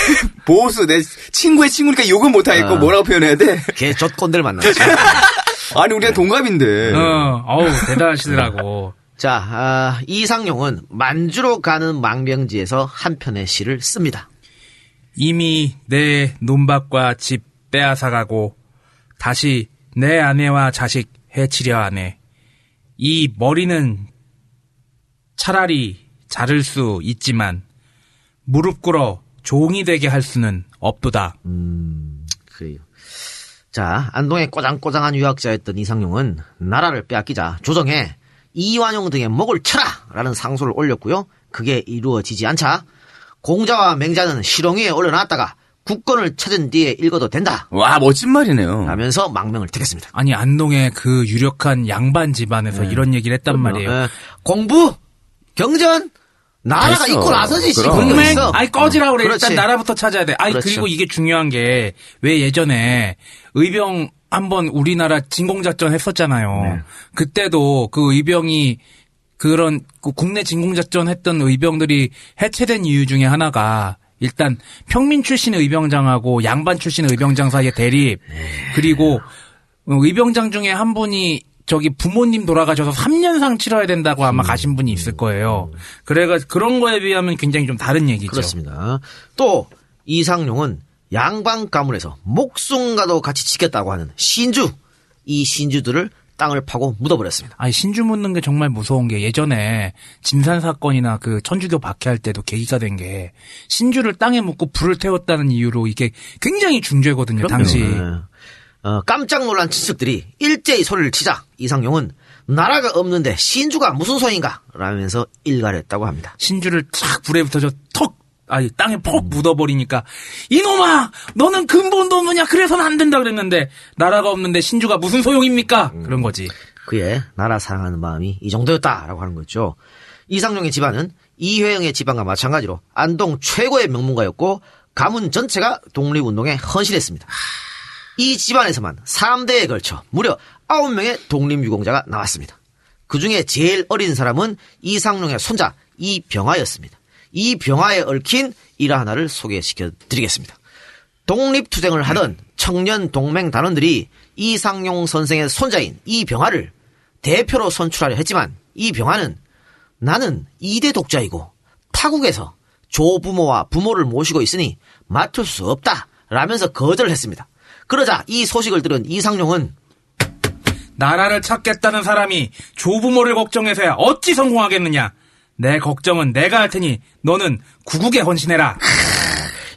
보수 내 친구의 친구니까 욕은 못 하겠고 어. 뭐라고 표현해야 돼? 걔 젖꼰대를 만났지. 아니 우리가 동갑인데. 어, 어우 대단하시더라고. 자, 아, 이상용은 만주로 가는 망명지에서 한 편의 시를 씁니다. 이미 내 논밭과 집 빼앗아가고 다시 내 아내와 자식 해치려 하네. 이 머리는 차라리 자를 수 있지만 무릎 꿇어 종이 되게 할 수는 없도다. 그래요. 자, 안동의 꼬장꼬장한 유학자였던 이상용은 나라를 빼앗기자 조정에 이완용 등의 목을 쳐라! 라는 상소를 올렸고요. 그게 이루어지지 않자 공자와 맹자는 실ong 위에 올려놨다가 국권을 찾은 뒤에 읽어도 된다! 와 멋진 말이네요. 라면서 망명을 택했습니다. 아니 안동의 그 유력한 양반 집안에서 이런 얘기를 했단 말이에요. 예, 공부, 경전, 나라가. 있고 나서지. 지금 동맹. 아이 꺼지라 그래. 그렇지. 일단 나라부터 찾아야 돼. 아이 그렇죠. 그리고 이게 중요한 게 왜 예전에 의병 한번 우리나라 진공작전 했었잖아요. 네. 그때도 그 의병이 그런 그 국내 진공작전 했던 의병들이 해체된 이유 중에 하나가 일단 평민 출신 의병장하고 양반 출신 의병장 사이의 대립 그리고 어, 의병장 중에 한 분이 저기 부모님 돌아가셔서 3년상 치러야 된다고 아마 가신 분이 있을 거예요. 그래가 그런 거에 비하면 굉장히 좀 다른 얘기죠. 그렇습니다. 또 이상용은 양방 가문에서 목숨과도 같이 지켰다고 하는 신주 이 신주들을 땅을 파고 묻어버렸습니다. 아니 신주 묻는 게 정말 무서운 게 예전에 진산 사건이나 그 천주교 박해할 때도 계기가 된 게 신주를 땅에 묻고 불을 태웠다는 이유로 이게 굉장히 중죄거든요 당시. 네. 어, 깜짝 놀란 친척들이 일제히 소리를 치자 이상용은 나라가 없는데 신주가 무슨 소인가 라면서 일갈했다고 합니다. 신주를 쫙 불에 붙어서 턱 아니 땅에 퍽 묻어버리니까 이놈아 너는 근본도 없느냐 그래서는 안 된다 그랬는데 나라가 없는데 신주가 무슨 소용입니까 그런 거지. 그의 나라 사랑하는 마음이 이 정도였다라고 하는 거죠. 이상용의 집안은 이회영의 집안과 마찬가지로 안동 최고의 명문가였고 가문 전체가 독립운동에 헌신했습니다. 이 집안에서만 3대에 걸쳐 무려 9명의 독립유공자가 나왔습니다. 그 중에 제일 어린 사람은 이상용의 손자 이병화였습니다. 이 병화에 얽힌 일화 하나를 소개시켜 드리겠습니다. 독립투쟁을 하던 청년 동맹 단원들이 이상용 선생의 손자인 이 병화를 대표로 선출하려 했지만 이 병화는 나는 이대 독자이고 타국에서 조부모와 부모를 모시고 있으니 맡을 수 없다 라면서 거절을 했습니다. 그러자 이 소식을 들은 이상용은 나라를 찾겠다는 사람이 조부모를 걱정해서야 어찌 성공하겠느냐. 내 걱정은 내가 할 테니 너는 구국에 헌신해라.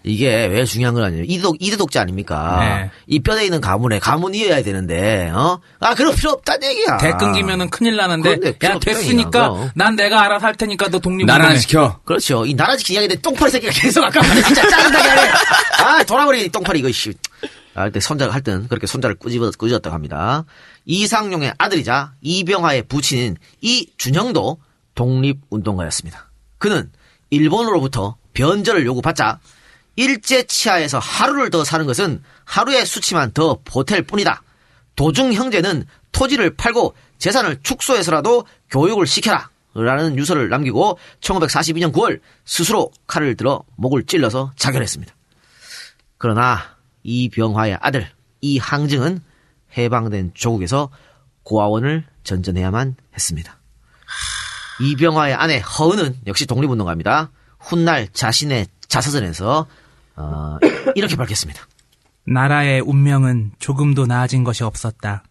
이게 왜 중요한 건 아니에요. 이대독, 이대독자 아닙니까? 네. 이 뼈대 있는 가문에 가문이어야 되는데, 어? 아, 그럴 필요 없다는 얘기야. 대 끊기면은 큰일 나는데 야 됐으니까 얘기야. 난 내가 알아서 할 테니까 너 독립 나라 운동해. 지켜. 그렇죠. 이 나라 지키는 이야기인데 똥파리 새끼가 계속 아까 말해. 진짜 짜증나게 하네. 아, 돌아버리니 똥파리 이거, 씨. 아, 그때 손자가 하여튼 그렇게 손자를 꾸집어, 꾸짖었다고 합니다. 이상용의 아들이자 이병화의 부친인 이준형도 독립운동가였습니다. 그는 일본으로부터 변절을 요구받자 일제 치하에서 하루를 더 사는 것은 하루의 수치만 더 보탤 뿐이다. 도중 형제는 토지를 팔고 재산을 축소해서라도 교육을 시켜라. 라는 유서를 남기고 1942년 9월 스스로 칼을 들어 목을 찔러서 자결했습니다. 그러나 이병화의 아들 이항증은 해방된 조국에서 고아원을 전전해야만 했습니다. 이병화의 아내 허은은 역시 독립운동가입니다. 훗날 자신의 자서전에서 어, 이렇게 밝혔습니다. 나라의 운명은 조금도 나아진 것이 없었다.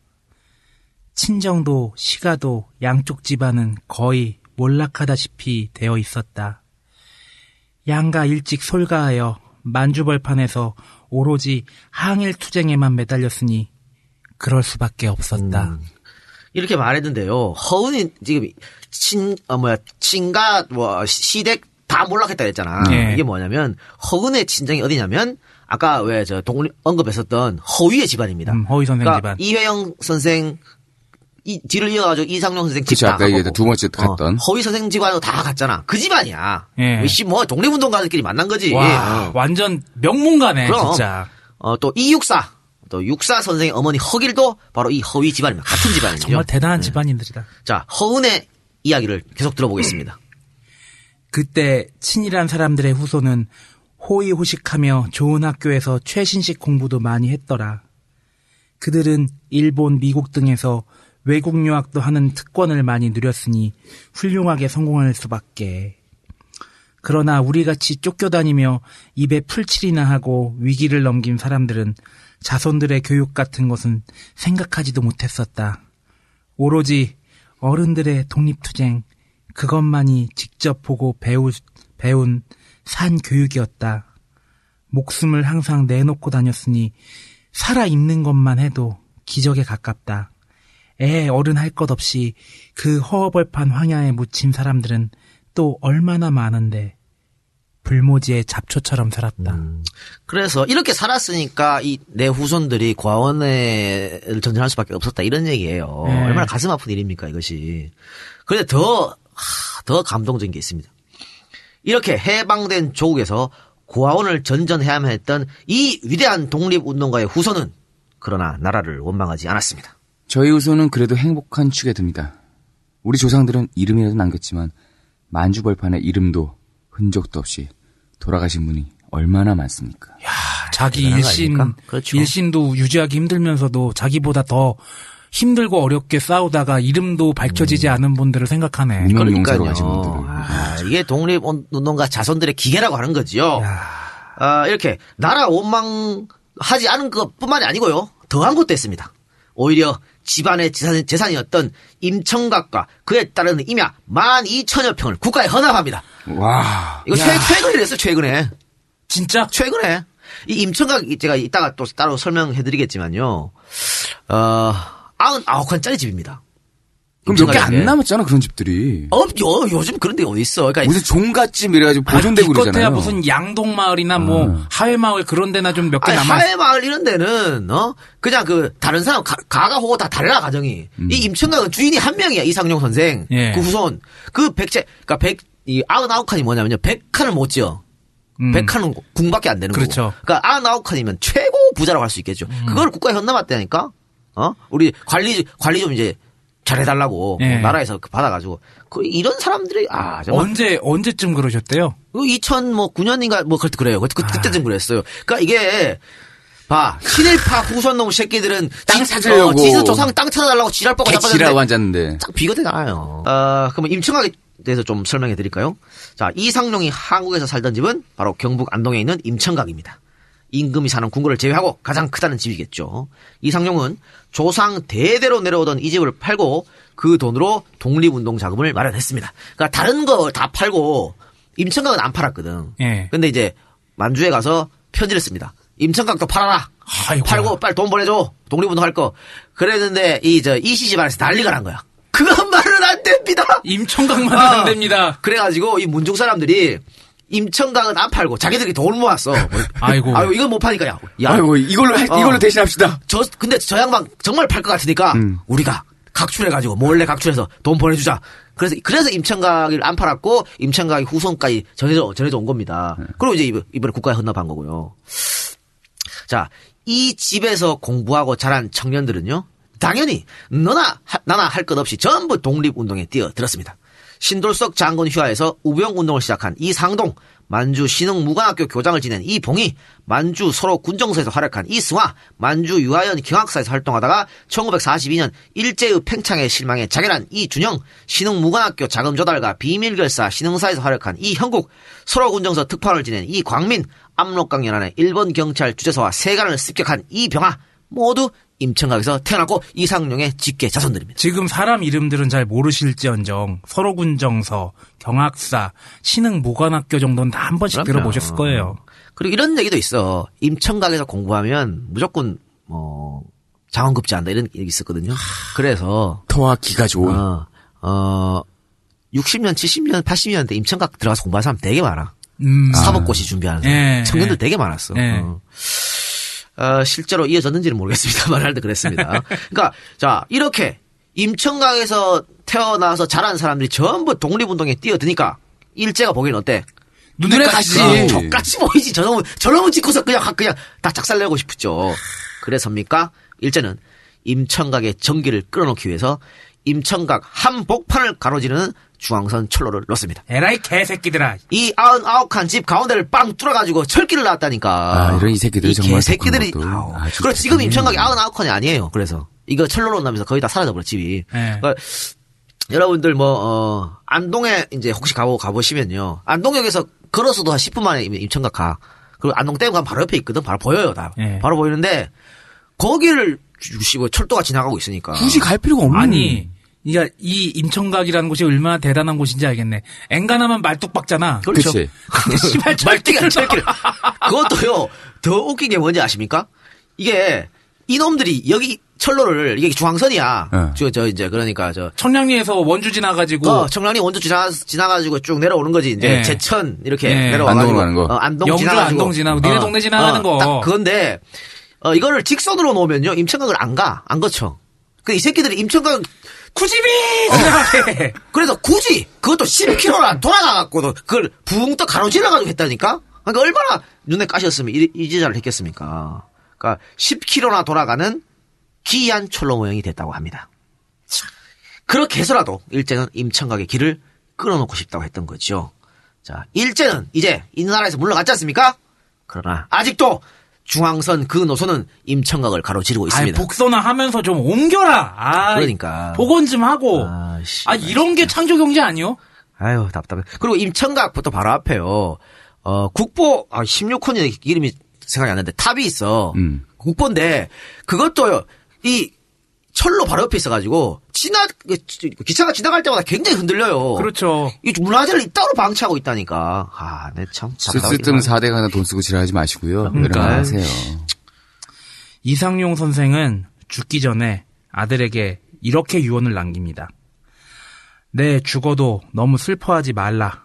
친정도 시가도 양쪽 집안은 거의 몰락하다시피 되어 있었다. 양가 일찍 솔가하여 만주벌판에서 오로지 항일 투쟁에만 매달렸으니 그럴 수밖에 없었다. 이렇게 말했는데요. 허은이 지금 친, 어, 뭐야, 친가, 뭐, 시댁 다 몰락했다 그랬잖아. 네. 이게 뭐냐면, 허은의 친정이 어디냐면, 아까 왜저 독립, 언급했었던 허위의 집안입니다. 음, 허위 선생 그러니까 집안. 이회영 선생, 이, 뒤를 이어가지고 이상용 선생 그치, 집다 아까 얘기했던 두 번째 갔던. 허위 선생 집안도 다 갔잖아. 그 집안이야. 예. 씨, 뭐, 독립운동가들끼리 만난 거지. 와, 어. 완전 명문가네, 그럼. 진짜. 어, 또 이육사. 또 육사 선생의 어머니 허길도 바로 이 허위 집안입니다. 같은 집안이죠. 정말 대단한 집안인들이다. 자, 허은의 이야기를 계속 들어보겠습니다. 그때 친일한 사람들의 후손은 호의호식하며 좋은 학교에서 최신식 공부도 많이 했더라. 그들은 일본, 미국 등에서 외국 유학도 하는 특권을 많이 누렸으니 훌륭하게 성공할 수밖에. 그러나 우리같이 쫓겨다니며 입에 풀칠이나 하고 위기를 넘긴 사람들은 자손들의 교육 같은 것은 생각하지도 못했었다. 오로지 어른들의 독립투쟁, 그것만이 직접 보고 배우, 배운 산 교육이었다. 목숨을 항상 내놓고 다녔으니 살아있는 것만 해도 기적에 가깝다. 애 어른 할 것 없이 그 허허벌판 황야에 묻힌 사람들은 또 얼마나 많은데 불모지의 잡초처럼 살았다. 그래서 이렇게 살았으니까 이 내 후손들이 과원을 전전할 수밖에 없었다 이런 얘기예요. 네. 얼마나 가슴 아픈 일입니까 이것이. 그런데 더, 하, 더 감동적인 게 있습니다. 이렇게 해방된 조국에서 고아원을 전전해야만 했던 이 위대한 독립운동가의 후손은 그러나 나라를 원망하지 않았습니다. 저희 후손은 그래도 행복한 축에 듭니다. 우리 조상들은 이름이라도 남겼지만 만주벌판의 이름도 흔적도 없이 돌아가신 분이 얼마나 많습니까? 자기 대단한 거 일신? 그렇죠. 일신도 유지하기 힘들면서도 자기보다 더 힘들고 어렵게 싸우다가 이름도 밝혀지지 않은 분들을 생각하네. 그러니까요. 아, 이게 독립운동가 자손들의 기계라고 하는 거지요. 아, 이렇게 나라 원망하지 않은 것뿐만이 아니고요. 더한 것도 했습니다. 오히려 집안의 재산, 재산 이었던 임청각과 그에 따르는 임야 12,000여 평을 국가에 헌납합니다. 와. 이거 최, 최근에 이랬어, 최근에. 진짜? 최근에. 이 임청각, 제가 이따가 또 따로 설명해 드리겠지만요. 어, 99칸짜리 집입니다. 그럼 몇 개 안. 남았잖아 그런 집들이. 없죠. 요즘 그런 데 어디 있어. 그러니까 무슨 종갓집 이래가지고 보존되고 기껏해야 그러잖아요. 무슨 양동 마을이나 뭐 하회 마을 그런 데나 좀 몇 개 남아. 하회 마을 이런 데는 어 그냥 그 다른 사람 가, 가가 호고 다 달라 가정이 이 임청각은 주인이 한 명이야 이상용 선생 음. 예. 그 후손 그 백제 그러니까 백이 아흔아홉 칸이 뭐냐면요 백 칸을 못 지어 음. 백 칸은 궁밖에 안 되는 그렇죠. 거고 그러니까 아흔아홉 칸이면 최고 부자라고 할 수 있겠죠 음. 그걸 국가에 헌납했다니까 어 우리 관리 관리 좀 이제 잘해달라고 예. 뭐 나라에서 그 받아가지고 그 이런 사람들이 아 정말 언제 언제쯤 그러셨대요? 그 2009년인가 뭐 그때 그래요. 그때, 그, 때쯤 그랬어요. 그러니까 이게 봐 친일파 후손 놈 새끼들은 땅 지- 찾으려고. 어, 지수 조상 땅 찾아달라고 지랄 뻗고 개치라고 앉았는데. 딱 비거대잖아요. 어, 그러면 임청각에 대해서 좀 설명해 드릴까요? 자 이상룡이 한국에서 살던 집은 바로 경북 안동에 있는 임청각입니다. 임금이 사는 궁궐을 제외하고 가장 크다는 집이겠죠. 이상룡은 조상 대대로 내려오던 이 집을 팔고 그 돈으로 독립운동 자금을 마련했습니다. 그러니까 다른 거 다 팔고 임청각은 안 팔았거든. 예. 근데 이제 만주에 가서 편지를 씁니다. 임청각도 팔아라. 팔고 빨리 돈 보내줘. 독립운동 할 거. 그랬는데 이 저 이씨 집안에서 난리가 난 거야. 그건 말은 안 됩니다. 임청각만 아. 안 됩니다. 그래가지고 이 문중 사람들이 임청각은 안 팔고 자기들이 돈을 모았어. 아이고. 아유 이건 못 파니까 야. 야. 아이고, 이걸로 해- 이걸로 대신합시다. 저 근데 저 양반 정말 팔 것 같으니까 우리가 각출해가지고 몰래 각출해서 돈 보내주자. 그래서 그래서 임청각을 안 팔았고 임청각이 후손까지 전해져 전해져 온 겁니다. 그리고 이제 이번- 이번에 국가에 헌납한 거고요. 자, 이 집에서 공부하고 자란 청년들은요, 당연히 너나 하- 나나 할 것 없이 전부 독립운동에 뛰어들었습니다. 신돌석 장군 휘하에서 우병운동을 시작한 이상동, 만주 신흥무관학교 교장을 지낸 이봉이, 만주 서로 군정서에서 활약한 이승화, 만주 유아연 경학사에서 활동하다가 1942년 일제의 팽창에 실망해 자결한 이준영, 신흥무관학교 자금조달과 비밀결사 신흥사에서 활약한 이형국, 서로 군정서 특파원을 지낸 이광민, 압록강 연안의 일본 경찰 주재소와 세관을 습격한 이병아, 모두 임청각에서 태어났고 이상룡의 직계 자손들입니다. 지금 사람 이름들은 잘 모르실지언정 서로군정서, 경학사, 신흥모관학교 정도는 다 한 번씩 그럼요. 들어보셨을 거예요. 그리고 이런 얘기도 있어. 임청각에서 공부하면 무조건 뭐 장원급제 한다 이런 얘기 있었거든요. 그래서 터와 기가 좋은. 어, 어 60년, 70년, 80년대 임청각 들어가서 공부하는 사람 되게 많아. 음. 사법고시 준비하는 사람. 예, 청년들 예. 되게 많았어. 예. 어. 어, 실제로 이어졌는지는 모르겠습니다. 말할 때 그랬습니다. 그러니까 자 이렇게 임청각에서 태어나서 자란 사람들이 전부 독립운동에 뛰어드니까 일제가 보기엔 어때? 눈에 가시지. 어, 족같이 보이지. 저놈은 저놈은 찍고서 그냥 그냥 다 작살내고 싶죠. 그래서입니까? 일제는 임청각의 전기를 끌어놓기 위해서 임청각 한복판을 가로지르는 중앙선 철로를 놓습니다. 에라이 개새끼들아. 이 아흔아홉 칸집 가운데를 빵 뚫어가지고 철길을 놨다니까. 아, 이런 이 새끼들이 이 정말 개새끼들이. 아주 그리고 지금 대단해. 임청각이 아흔아홉 칸이 아니에요. 그래서 이거 철로로 나면서 거의 다 사라져버려 집이. 예. 그러니까 여러분들 뭐 어, 안동에 이제 혹시 가보 가보시면요. 안동역에서 걸어서도 한 10분 만에 임- 임청각 가. 그리고 안동댐 가면 바로 옆에 있거든. 바로 보여요, 다. 예. 바로 보이는데 거기를 주시고 철도가 지나가고 있으니까. 굳이 갈 필요가 없는. 아니, 이가 이 임청각이라는 곳이 얼마나 대단한 곳인지 알겠네. 앵간하면 말뚝박잖아. 그렇죠. 씨발 말띠가 철길. 그것도요. 더 웃긴 게 뭔지 아십니까? 이게 이놈들이 여기 철로를 이게 중앙선이야. 네. 저, 저 이제 그러니까 저 청량리에서 원주 지나가지고 어, 청량리 원주 지나 지나가지고 쭉 내려오는 거지. 이제 예. 제천 이렇게 예. 내려와가지고 안동으로 가는 거. 어, 안동 영주, 지나가지고 안동 지나고 니네 동네 지나가는 거. 딱 그건데 어, 이거를 직선으로 놓으면요 임청각을 안 가, 안 거쳐. 그 이 새끼들이 임청각 구집이 지나가게. 그래서 굳이 그것도 10km나 돌아가갖고도 그걸 붕떠 가로질러가지고 했다니까? 그러니까 얼마나 눈에 까셨으면 이, 이 제자를 했겠습니까? 그러니까 10km나 돌아가는 기이한 철로 모형이 됐다고 합니다. 그렇게 해서라도 일제는 임청각의 길을 끊어놓고 싶다고 했던 거죠. 자, 일제는 이제 이 나라에서 물러갔지 않습니까? 그러나 아직도 중앙선 그 노선은 임청각을 가로지르고 있습니다. 복선화 하면서 좀 옮겨라. 아, 그러니까. 복원 좀 하고. 아, 이런 게 창조 경제 아니요? 아유, 답답해. 그리고 임청각부터 바로 앞에요. 어, 국보, 아, 16호니 이름이 생각이 안 나는데 탑이 있어. 음. 국보인데, 그것도 이 철로 바로 옆에 있어가지고, 지나, 기차가 지나갈 때마다 굉장히 흔들려요. 그렇죠. 이 문화재를 이따로 방치하고 있다니까. 아, 네, 참. 쓸쓸등 4대가 하나 돈 쓰고 지랄하지 마시고요. 그러니까. 일어나세요. 이상용 선생은 죽기 전에 아들에게 이렇게 유언을 남깁니다. 내 죽어도 너무 슬퍼하지 말라.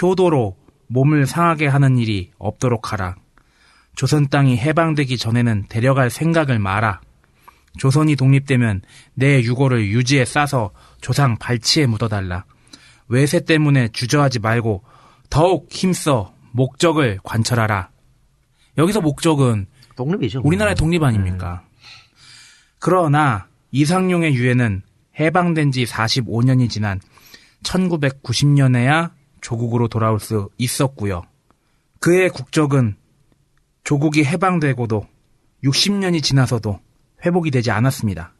효도로 몸을 상하게 하는 일이 없도록 하라. 조선 땅이 해방되기 전에는 데려갈 생각을 마라. 조선이 독립되면 내 유고를 유지에 싸서 조상 발치에 묻어달라. 외세 때문에 주저하지 말고 더욱 힘써 목적을 관철하라. 여기서 목적은 독립이죠. 우리나라의 독립 아닙니까? 그러나 이상용의 유해는 해방된 지 45년이 지난 1990년에야 조국으로 돌아올 수 있었고요. 그의 국적은 조국이 해방되고도 60년이 지나서도 회복이 되지 않았습니다.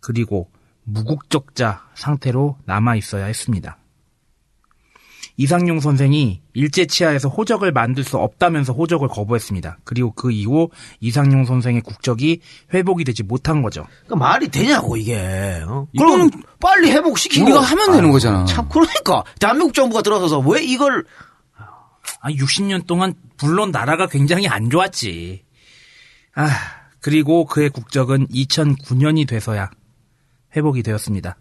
그리고 무국적자 상태로 남아 있어야 했습니다. 이상용 선생이 일제치하에서 호적을 만들 수 없다면서 호적을 거부했습니다. 그리고 그 이후 이상용 선생의 국적이 회복이 되지 못한 거죠. 그 말이 되냐고, 이게. 어? 그럼 빨리 회복시키고. 우리가 하면 되는 거잖아. 참, 그러니까. 대한민국 정부가 들어서서 왜 이걸. 아, 60년 동안 물론 나라가 굉장히 안 좋았지. 아, 그리고 그의 국적은 2009년이 돼서야 회복이 되었습니다.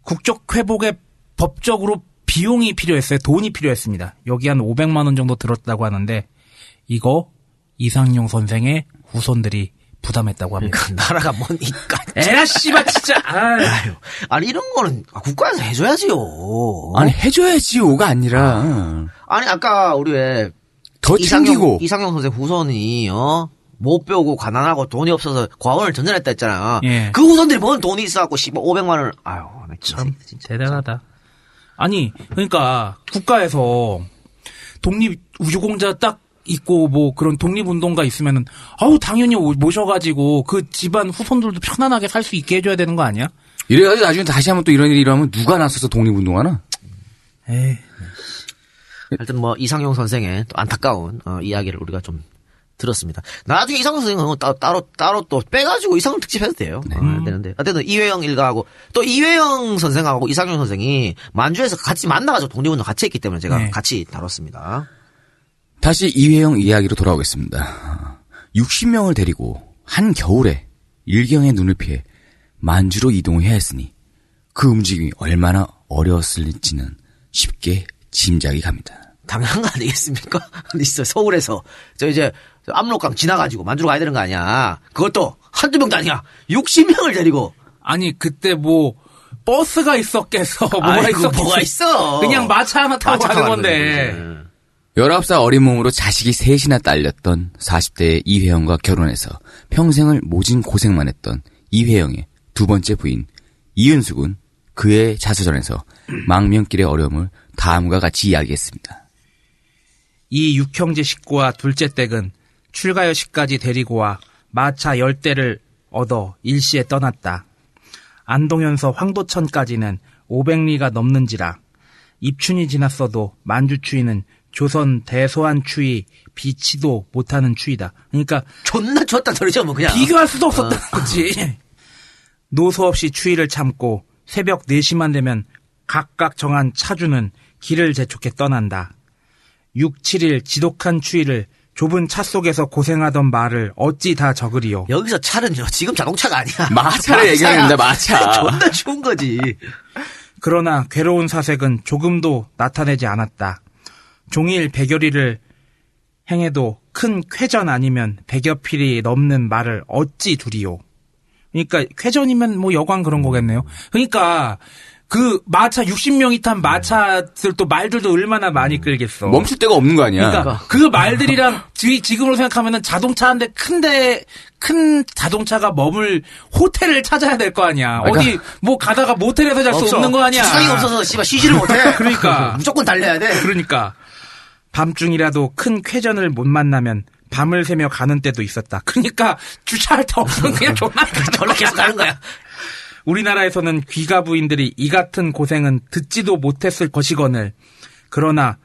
국적 회복에 법적으로 비용이 필요했어요. 돈이 필요했습니다. 여기 한 500만 원 정도 들었다고 하는데 이거 이상용 선생의 후손들이 부담했다고 합니다. 그러니까 나라가 뭐니까. 에라 씨발 진짜. 아유. 아니 이런 거는 국가에서 해줘야지요. 아니 해줘야지요가 아니라 아니 아까 우리 왜 더 이상용, 챙기고 이상용 선생 후손이 어? 못 배우고 가난하고 돈이 없어서 과원을 전전했다 했잖아. 예. 그 후손들이 뭔 돈이 있어갖고 1500만 원을 아유 나 참. 대단하다. 아니, 그러니까 국가에서 독립 우주공자 딱 있고 뭐 그런 독립운동가 있으면은 아우 당연히 오- 모셔가지고 그 집안 후손들도 편안하게 살 수 있게 해줘야 되는 거 아니야? 이래가지고 나중에 다시 한번 또 이런 일이 일어나면 누가 나서서 독립운동하나? 에이. 하여튼 뭐 이상용 선생의 또 안타까운 어, 이야기를 우리가 좀 들었습니다. 나중에 이상용 선생은 따로 따로, 따로 또 빼가지고 이상용 특집 해도 돼요. 어, 안 되는데 어쨌든 이회영 일가하고 또 이회영 선생하고 이상용 선생이 만주에서 같이 만나가지고 독립운동 같이 했기 때문에 제가 네. 같이 다뤘습니다. 다시 이회영 이야기로 돌아오겠습니다. 60명을 데리고 한 겨울에 일경의 눈을 피해 만주로 이동해야 했으니 그 움직임이 얼마나 어려웠을지는 쉽게 짐작이 갑니다. 당연한 거 아니겠습니까? 있어 서울에서 저 이제 압록강 지나가지고 만주로 가야 되는 거 아니야. 그것도 한두 명도 아니야. 60명을 데리고 아니 그때 뭐 버스가 있었겠어 뭐가 아이고, 있었겠어 뭐가 있어. 그냥 마차 하나 타고 마차 가는 건데 가는 19살 어린 몸으로 자식이 셋이나 딸렸던 40대의 이회영과 결혼해서 평생을 모진 고생만 했던 이회영의 두 번째 부인 이은숙은 그의 자서전에서 망명길의 어려움을 다음과 같이 이야기했습니다. 이 육형제 식구와 둘째 댁은 출가여시까지 데리고 와 마차 열대를 얻어 일시에 떠났다. 안동현서 황도천까지는 500리가 넘는지라 입춘이 지났어도 만주 추위는 조선 대소한 추위 비치도 못하는 추위다. 그러니까 존나 줬다 소리죠 뭐 그냥 비교할 수도 없었다는 거지. 노소 없이 추위를 참고 새벽 4시만 되면 각각 정한 차주는 길을 재촉해 떠난다. 6, 7일 지독한 추위를 좁은 차 속에서 고생하던 말을 어찌 다 적으리요. 여기서 차는요 지금 자동차가 아니야. 마차를 얘기하는 겁니다, 마차. 존나 추운 거지. 그러나 괴로운 사색은 조금도 나타내지 않았다. 종일 백여리를 행해도 큰 쾌전 아니면 백여 필이 넘는 말을 어찌 두리요. 그러니까 쾌전이면 뭐 여관 그런 거겠네요. 그러니까 그 마차 60명이 탄 마차들 또 말들도 얼마나 많이 끌겠어. 멈출 데가 없는 거 아니야. 그러니까 그 말들이랑 지, 지금으로 생각하면은 자동차 한 대 큰데 큰 자동차가 머물 호텔을 찾아야 될 거 아니야. 그러니까 어디 뭐 가다가 모텔에서 잘 수. 없는 거 아니야. 주차장이 없어서 씨발 쉬지를 못해. 그러니까 무조건 달려야 돼. 그러니까 밤중이라도 큰 쾌전을 못 만나면 밤을 새며 가는 때도 있었다. 그러니까 주차할 데 없으면 그냥 졸라 졸라 계속 가는 거야. 우리나라에서는 귀가 부인들이 이 같은 고생은 듣지도 못했을 것이거늘 그러나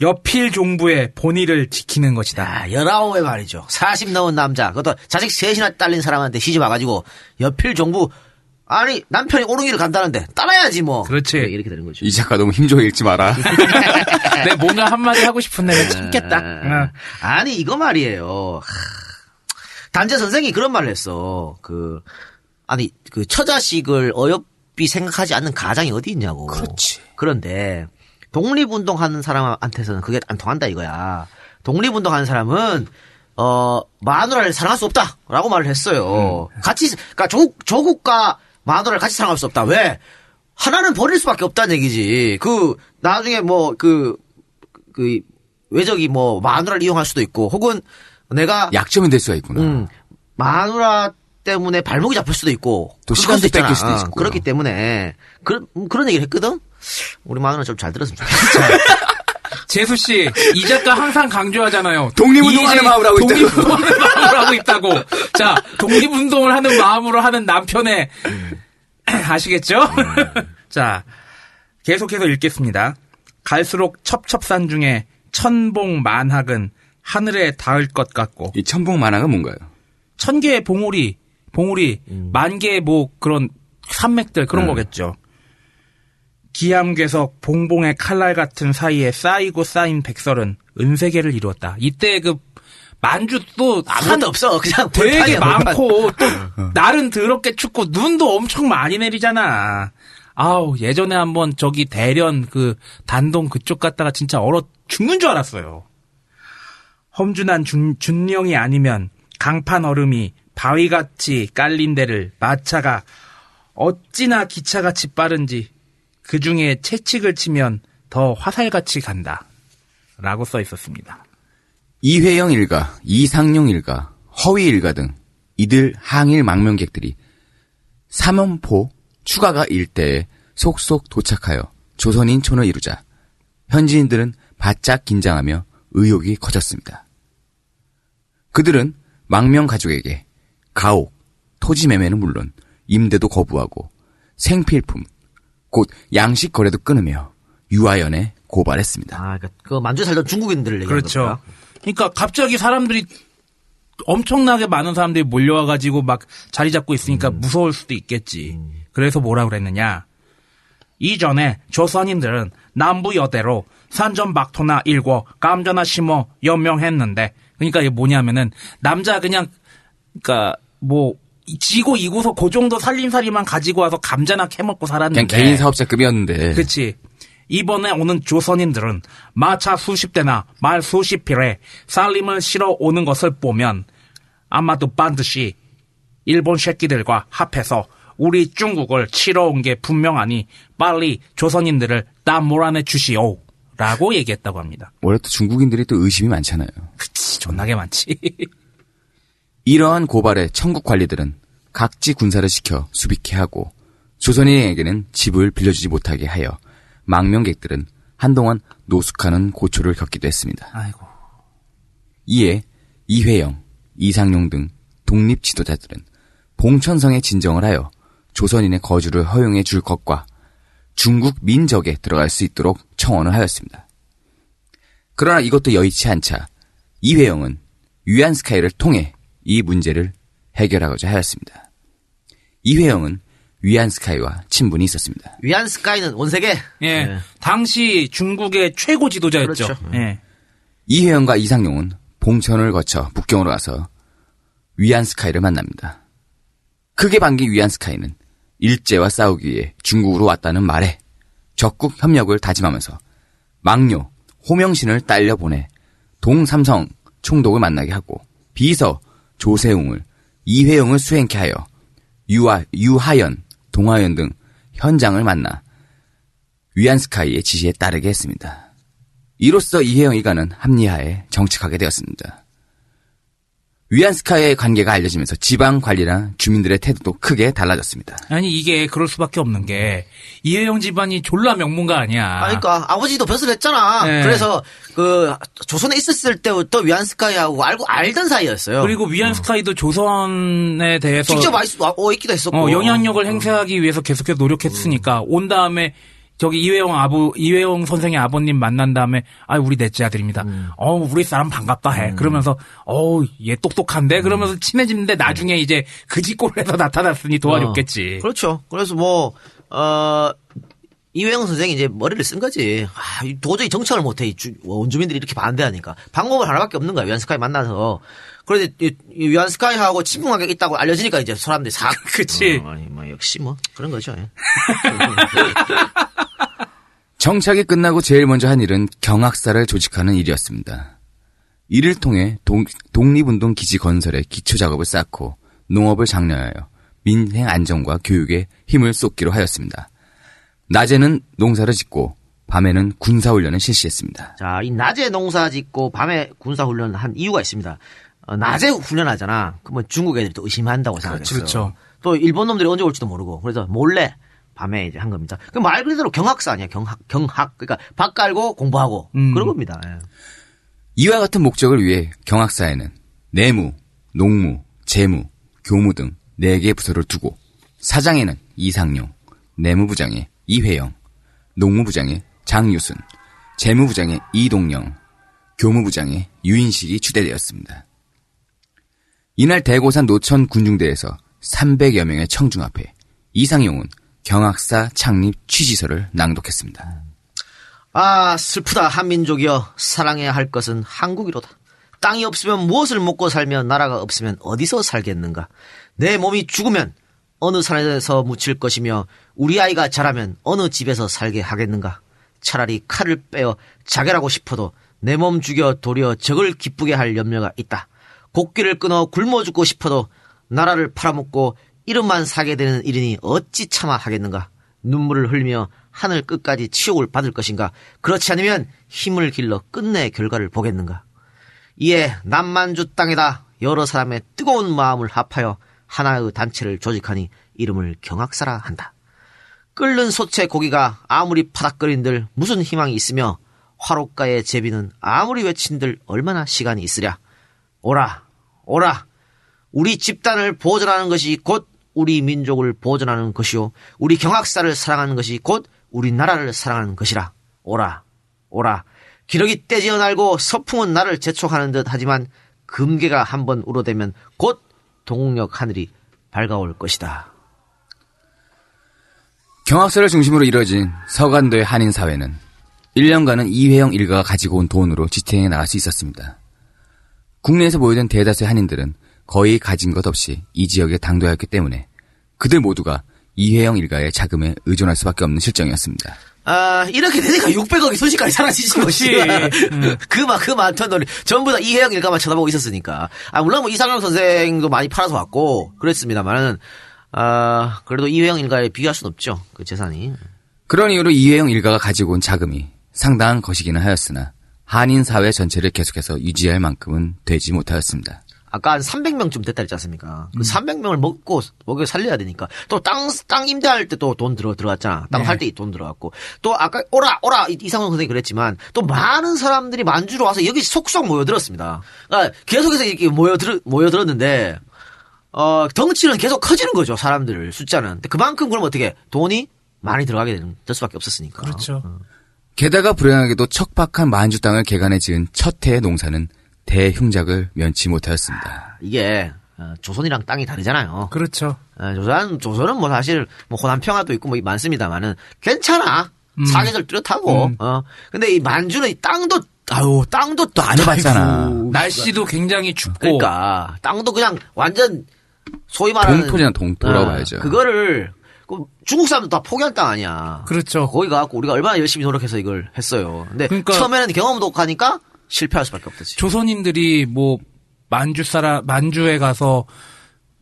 여필 종부의 본의를 지키는 것이다. 아, 19에 말이죠. 40 넘은 남자. 그것도 자식 셋이나 딸린 사람한테 시집 와가지고 옆필 종부 아니 남편이 오르기를 간다는데 따라야지 뭐. 그렇지. 이렇게 되는 거죠. 이 작가 너무 힘 좋게 읽지 마라. 내 뭔가 한마디 하고 싶은데 참겠다. 어. 아니 이거 말이에요. 하, 단재 선생이 그런 말을 했어. 그 아니 그 처자식을 어여삐 생각하지 않는 가장이 어디 있냐고. 그렇지. 그런데 독립운동하는 사람한테서는 그게 안 통한다 이거야. 독립운동하는 사람은 어 마누라를 사랑할 수 없다라고 말을 했어요. 같이 그러니까 조국 조국과 마누라를 같이 사랑할 수 없다. 왜? 하나는 버릴 수밖에 없다는 얘기지. 그 나중에 뭐그그 외적이 뭐 마누라를 이용할 수도 있고 혹은 내가 약점이 될 수가 있구나. 음, 마누라 때문에 발목이 잡힐 수도 있고 또 시간도. 뺏길 수도 어, 있고. 그렇기 때문에 그런 그런 얘기를 했거든. 우리 마누라 좀 잘 들었으면 좋겠어. 재수 씨, 이 작가 항상 강조하잖아요. 독립운동하는 마음으로 하고 있다고. 독립운동하는 마음으로 하고 있다고. 자, 독립운동을 하는 마음으로 하는 남편의 아시겠죠? 자, 계속해서 읽겠습니다. 갈수록 첩첩산 중에 천봉 만학은 하늘에 닿을 것 같고 이 천봉 만화가 뭔가요? 천 개의 봉우리, 봉우리, 만 개의 뭐 그런 산맥들 그런 음. 거겠죠. 기암괴석 봉봉의 칼날 같은 사이에 쌓이고 쌓인 백설은 은세계를 이루었다. 이때 그 만주 또 아무것도 없어. 그냥 되게. 많고 또 날은 더럽게 춥고 눈도 엄청 많이 내리잖아. 아우 예전에 한번 저기 대련 그 단동 그쪽 갔다가 진짜 얼어 죽는 줄 알았어요. 험준한 준, 준령이 아니면 강판 얼음이 바위같이 깔린 데를 마차가 어찌나 기차같이 빠른지 그 중에 채찍을 치면 더 화살같이 간다. 라고 써 있었습니다. 이회영 일가, 이상용 일가, 허위 일가 등 이들 항일 망명객들이 삼원포 추가가 일대에 속속 도착하여 조선인 촌을 이루자 현지인들은 바짝 긴장하며 의욕이 커졌습니다. 그들은 망명 가족에게 가옥, 토지 매매는 물론 임대도 거부하고 생필품, 곧 양식 거래도 끊으며 유아연에 고발했습니다. 아, 그러니까 그 만주 살던 중국인들을 얘기하는 그렇죠. 겁니다. 그러니까 갑자기 사람들이 엄청나게 많은 사람들이 몰려와가지고 막 자리 잡고 있으니까 무서울 수도 있겠지. 그래서 뭐라 그랬느냐. 이전에 조선인들은 남부 여대로 산전박토나 일고 감전나 심어 연명했는데 그러니까 이게 뭐냐면은 남자 그냥 그러니까 뭐 지고 이고서 그 정도 살림살이만 가지고 와서 감자나 캐먹고 살았는데 그냥 개인 사업자급이었는데 그치. 이번에 오는 조선인들은 마차 수십 대나 말 수십 필에 살림을 실어 오는 것을 보면 아마도 반드시 일본 새끼들과 합해서 우리 중국을 치러 온 게 분명하니 빨리 조선인들을 다 몰아내 주시오. 라고 얘기했다고 합니다. 원래 또 중국인들이 또 의심이 많잖아요. 그치, 존나게 많지. 이러한 고발에 청국 관리들은 각지 군사를 시켜 수비케 하고 조선인에게는 집을 빌려주지 못하게 하여 망명객들은 한동안 노숙하는 고초를 겪기도 했습니다. 아이고. 이에 이회영, 이상용 등 독립 지도자들은 봉천성에 진정을 하여 조선인의 거주를 허용해 줄 것과 중국 민적에 들어갈 수 있도록 청원을 하였습니다. 그러나 이것도 여의치 않자 이회영은 위안스카이를 통해 이 문제를 해결하고자 하였습니다. 이회영은 위안스카이와 친분이 있었습니다. 위안스카이는 원세계. 예. 당시 중국의 최고 지도자였죠. 그렇죠. 예. 이혜영과 이상용은 봉천을 거쳐 북경으로 가서 위안스카이를 만납니다. 크게 반긴 위안스카이는 일제와 싸우기 위해 중국으로 왔다는 말에 적국 협력을 다짐하면서 망료 호명신을 딸려 보내 동삼성 총독을 만나게 하고 비서 조세웅을 이회영을 수행케 하여 유하, 유하연, 동하연 등 현장을 만나 위안스카이의 지시에 따르게 했습니다. 이로써 이혜영 일가는 합리하에 정착하게 되었습니다. 위안스카이의 관계가 알려지면서 지방 관리랑 주민들의 태도도 크게 달라졌습니다. 아니 이게 그럴 수밖에 없는 게 이혜영 집안이 졸라 명문가 아니야. 아, 그러니까 아버지도 벼슬 했잖아. 네. 그래서 그 조선에 있었을 때부터 위안스카이하고 알고 알던 사이였어요. 그리고 위안스카이도 조선에 대해서 직접 와, 있, 있기도 했었고. 어, 영향력을 행사하기 위해서 계속해서 노력했으니까 온 다음에 저기 이회영 아부 이회영 선생의 아버님 만난 다음에 아 우리 넷째 아들입니다. 어 우리 사람 반갑다 해. 그러면서 어얘 똑똑한데 그러면서 친해지는데 나중에 이제 그 짓골을 해서 나타났으니 도와줬겠지. 어, 그렇죠. 그래서 뭐, 어, 이회영 선생이 이제 머리를 쓴 거지. 아, 이 도저히 정착을 못해. 이 주- 원주민들이 이렇게 반대하니까. 방법을 하나밖에 없는 거야. 위안스카이 만나서. 그런데 위안스카이하고 친분관계 있다고 알려지니까 이제 사람들이 사. 그치. 어, 아니, 뭐, 역시 뭐, 그런 거죠. 예. 정착이 끝나고 제일 먼저 한 일은 경학사를 조직하는 일이었습니다. 이를 통해 동, 독립운동 기지 건설에 기초 작업을 쌓고 농업을 장려하여 민생 안정과 교육에 힘을 쏟기로 하였습니다. 낮에는 농사를 짓고 밤에는 군사훈련을 실시했습니다. 자, 이 낮에 농사 짓고 밤에 군사 훈련을 한 이유가 있습니다. 어, 낮에 훈련하잖아. 그러면 중국 애들이 또 의심한다고 생각했어요. 그렇죠. 또 일본 놈들이 언제 올지도 모르고 그래서 몰래 밤에 이제 한 겁니다. 그 말 그대로 경학사 아니야. 경학, 경학. 그러니까 밥 깔고 공부하고 음. 그런 겁니다. 예. 이와 같은 목적을 위해 경학사에는 내무, 농무, 재무, 교무 등 4개의 부서를 두고 사장에는 이상용, 내무부장에 이회영, 농무부장에 장유순, 재무부장에 이동영, 교무부장에 유인식이 추대되었습니다. 이날 대고산 노천 군중대에서 300여 명의 청중 앞에 이상용은 경학사 창립 취지서를 낭독했습니다. 아, 슬프다. 한민족이여. 사랑해야 할 것은 한국이로다. 땅이 없으면 무엇을 먹고 살며 나라가 없으면 어디서 살겠는가? 내 몸이 죽으면 어느 산에서 묻힐 것이며 우리 아이가 자라면 어느 집에서 살게 하겠는가? 차라리 칼을 빼어 자결하고 싶어도 내 몸 죽여 도리어 적을 기쁘게 할 염려가 있다. 곡기를 끊어 굶어 죽고 싶어도 나라를 팔아먹고 이름만 사게 되는 일이니 어찌 참아 하겠는가? 눈물을 흘리며 하늘 끝까지 치욕을 받을 것인가? 그렇지 않으면 힘을 길러 끝내 결과를 보겠는가? 이에 남만주 땅에다 여러 사람의 뜨거운 마음을 합하여 하나의 단체를 조직하니 이름을 경악사라 한다. 끓는 소채 고기가 아무리 파닥거린들 무슨 희망이 있으며 화롯가의 제비는 아무리 외친들 얼마나 시간이 있으랴. 오라, 오라. 우리 집단을 보존하는 것이 곧 우리 민족을 보존하는 것이요. 우리 경학사를 사랑하는 것이 곧 우리나라를 사랑하는 것이라. 오라, 오라. 기러기 떼지어 날고 서풍은 나를 재촉하는 듯 하지만 금계가 한번 우러대면 곧 동력 하늘이 밝아올 것이다. 경학사를 중심으로 이뤄진 서간도의 한인 사회는 1년간은 이회영 일가가 가지고 온 돈으로 지탱해 나갈 수 있었습니다. 국내에서 모여든 대다수의 한인들은 거의 가진 것 없이 이 지역에 당도하였기 때문에 그들 모두가 이회영 일가의 자금에 의존할 수밖에 없는 실정이었습니다. 아, 이렇게 되니까 600억이 순식간에 사라지지 그렇지. 음. 그, 막, 그 많던 돈이 전부 다 이혜영 일가만 쳐다보고 있었으니까. 아, 물론 뭐 이상영 선생도 많이 팔아서 왔고, 그랬습니다만은, 아, 그래도 이혜영 일가에 비교할 순 없죠. 그 재산이. 그런 이유로 이회영 일가가 가지고 온 자금이 상당한 것이기는 하였으나 한인 사회 전체를 계속해서 유지할 만큼은 되지 못하였습니다. 아까 한 300명쯤 됐다 했지 않습니까? 음. 그 300명을 먹고, 먹여 살려야 되니까. 또 땅, 땅 임대할 때 또 돈 들어, 들어갔잖아. 땅 네. 살때돈 들어갔고. 또 아까, 오라, 오라! 이- 이상훈 선생님이 그랬지만, 또 많은 사람들이 만주로 와서 여기 속속 모여들었습니다. 그러니까 계속해서 이렇게 모여들, 모여들었는데, 어, 덩치는 계속 커지는 거죠, 사람들 숫자는. 근데 그만큼 그럼 어떻게, 돈이 많이 들어가게 되는, 될 수밖에 없었으니까. 그렇죠. 게다가 불행하게도 척박한 만주 땅을 개간해 지은 첫 해의 농사는 대흉작을 면치 못하였습니다. 이게, 어, 조선이랑 땅이 다르잖아요. 그렇죠. 어, 조선, 조선은 뭐 사실, 뭐 호남 평화도 있고 뭐 많습니다만은, 괜찮아. 사계절 뚜렷하고, 음. 어. 근데 이 만주는 이 땅도, 아유, 땅도 또 안 해봤잖아. 날씨도 굉장히 춥고. 그러니까, 땅도 그냥 완전, 소위 말하는. 동토냐 동토라고 어, 봐야죠. 그거를, 그 중국 사람도 다 포기한 땅 아니야. 그렇죠. 거기 가갖고 우리가 얼마나 열심히 노력해서 이걸 했어요. 근데 그러니까- 처음에는 경험도 가니까 실패할 수밖에 없듯이. 조선인들이 뭐 만주 사람 만주에 가서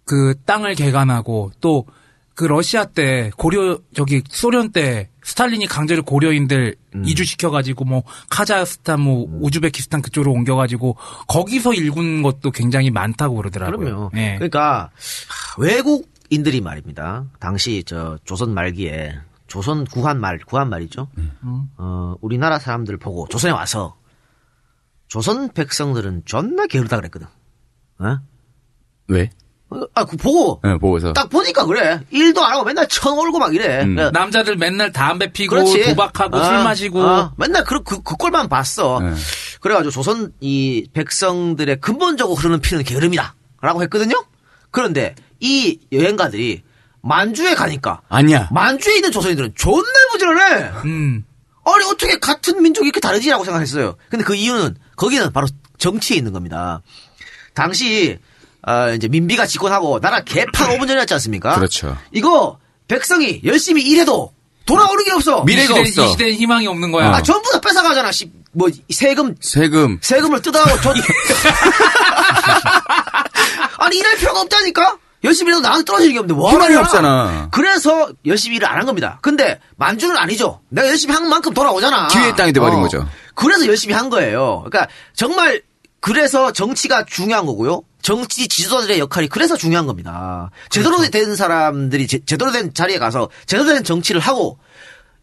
그 땅을 개간하고 또 그 러시아 때 고려 저기 소련 때 스탈린이 강제로 고려인들 음. 이주시켜가지고 뭐 카자흐스탄, 뭐 우즈베키스탄 그쪽으로 옮겨가지고 거기서 일군 것도 굉장히 많다고 그러더라고요. 그럼요. 예. 그러니까 외국인들이 말입니다. 당시 저 조선 말기에 조선 구한 말 구한 말이죠. 음. 어 우리나라 사람들 보고 조선에 와서 조선 백성들은 존나 게으르다 그랬거든. 어? 왜? 아, 그 보고 네, 보고서. 딱 보니까 그래. 일도 안 하고 맨날 천 올고 막 이래. 음. 그러니까 남자들 맨날 담배 피고 그렇지. 도박하고 어, 술 마시고 어, 맨날 그, 그, 그 꼴만 봤어. 네. 그래가지고 조선 이 백성들의 근본적으로 흐르는 피는 게으름이다. 라고 했거든요? 그런데 이 여행가들이 만주에 가니까 아니야. 만주에 있는 조선인들은 존나 부지런해. 음. 아니 어떻게 같은 민족이 이렇게 다르지라고 생각했어요. 근데 그 이유는 거기는 바로 정치에 있는 겁니다. 당시 아, 이제 민비가 집권하고 나라 개판 5분 전이었지 않습니까? 그렇죠. 이거 백성이 열심히 일해도 돌아오는 게 없어. 미래가 이 시대, 없어. 이 시대는 희망이 없는 거야. 아 전부 다 뺏어가잖아. 씨, 뭐 세금 세금. 세금을 뜯어가고 저 아니 일할 필요가 없다니까. 열심히 해도 나한테 떨어지는 게 없는데 뭐 희망이? 없잖아. 그래서 열심히 일을 안 한 겁니다. 근데 만주는 아니죠. 내가 열심히 한 만큼 돌아오잖아. 기회의 땅이 돼버린 어. 거죠. 그래서 열심히 한 거예요. 그러니까 정말 그래서 정치가 중요한 거고요. 정치 지도자들의 역할이 그래서 중요한 겁니다. 제대로 그렇죠. 된 사람들이 제, 제대로 된 자리에 가서 제대로 된 정치를 하고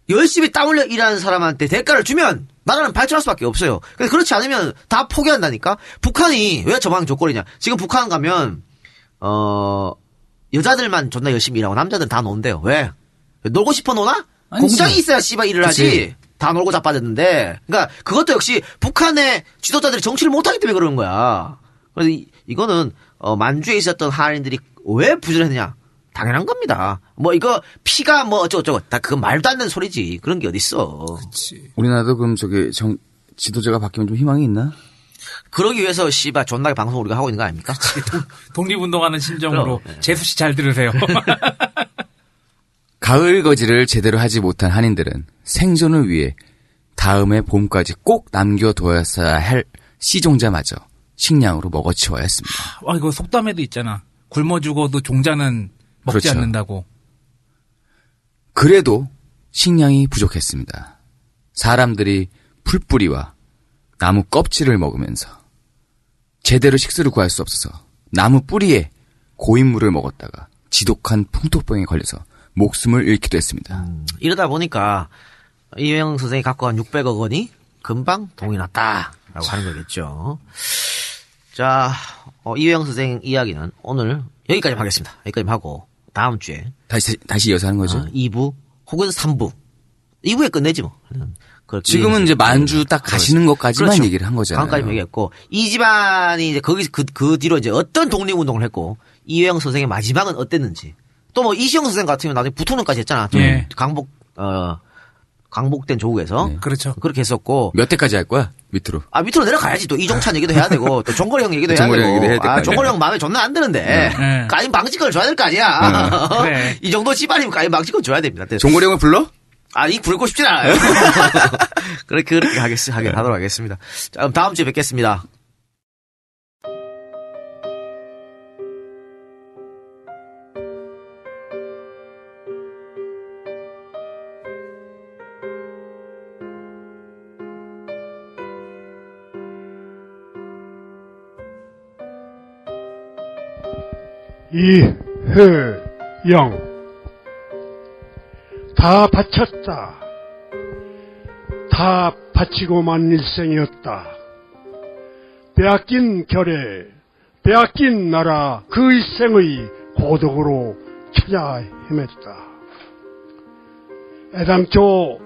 열심히 땀 흘려 일하는 사람한테 대가를 주면 나라는 발전할 수밖에 없어요. 근데 그렇지 않으면 다 포기한다니까. 북한이 왜 저방 조건이냐? 지금 북한 가면 어 여자들만 존나 열심히 일하고 남자들은 다 논대요. 왜? 놀고 싶어 노나? 아니지. 공장이 있어야 씨발 일을 그치. 하지. 다 놀고 자빠졌는데. 그러니까 그것도 역시 북한의 지도자들이 정치를 못하기 때문에 그러는 거야. 그래서 이, 이거는 어, 만주에 있었던 한인들이 왜 부지런했냐? 당연한 겁니다. 뭐 이거 피가 뭐 어쩌고저쩌고 다 그건 말도 안 되는 소리지. 그런 게 어딨어. 우리나라도 그럼 저기 정 지도자가 바뀌면 좀 희망이 있나? 그러기 위해서 씨발 존나게 방송 우리가 하고 있는 거 아닙니까? 독립운동하는 심정으로 그럼, 네. 재수 씨 잘 들으세요. 가을 거지를 제대로 하지 못한 한인들은 생존을 위해 다음해 봄까지 꼭 남겨둬야 할 씨종자마저 식량으로 먹어치워야 했습니다. 아 이거 속담에도 있잖아. 굶어 죽어도 종자는 먹지 그렇죠. 않는다고. 그래도 식량이 부족했습니다. 사람들이 풀뿌리와 나무 껍질을 먹으면서 제대로 식수를 구할 수 없어서 나무 뿌리에 고인물을 먹었다가 지독한 풍토병에 걸려서 목숨을 잃기도 했습니다. 이러다 보니까 이회영 선생이 갖고 간 600억 원이 금방 동이 났다라고 하는 거겠죠. 자, 어, 이회영 선생 이야기는 오늘 여기까지 하겠습니다. 여기까지 하고 다음 주에 다시 다시 이어서 하는 거죠. 어, 2부 혹은 3부 2부에 끝내지 뭐. 지금은 이제 만주 딱 가시는 것까지만 그렇죠. 얘기를 한 거잖아요. 강까지 얘기했고 이 집안이 이제 거기 그, 그 뒤로 이제 어떤 독립운동을 했고 이회영 선생의 마지막은 어땠는지 또 뭐 이시영 선생 같은 경우 나중에 부통령까지 했잖아. 좀 예. 강복 어 강복된 조국에서 네. 그렇죠. 그렇게 했었고 몇 대까지 할 거야? 밑으로. 아 밑으로 내려가야지 또 이종찬 얘기도 해야 되고 또 종거리 형 얘기도 해야 종거리 되고 얘기도 해야 아. 종거리 형 마음에 존나 안 드는데 네. 까임 방지권을 줘야 될 거 아니야 그래. 이 정도 집안이면 까임 방지권 줘야 됩니다 종고리 형을 불러? 아니 부르고 싶진 않아요 그렇게 그렇게 하겠, 하게 하도록 하겠습니다 자 그럼 다음 주에 뵙겠습니다 이혜영 다 바쳤다. 다 바치고만 일생이었다. 빼앗긴 결에 빼앗긴 나라 그 일생의 고독으로 찾아 헤맸다. 애당초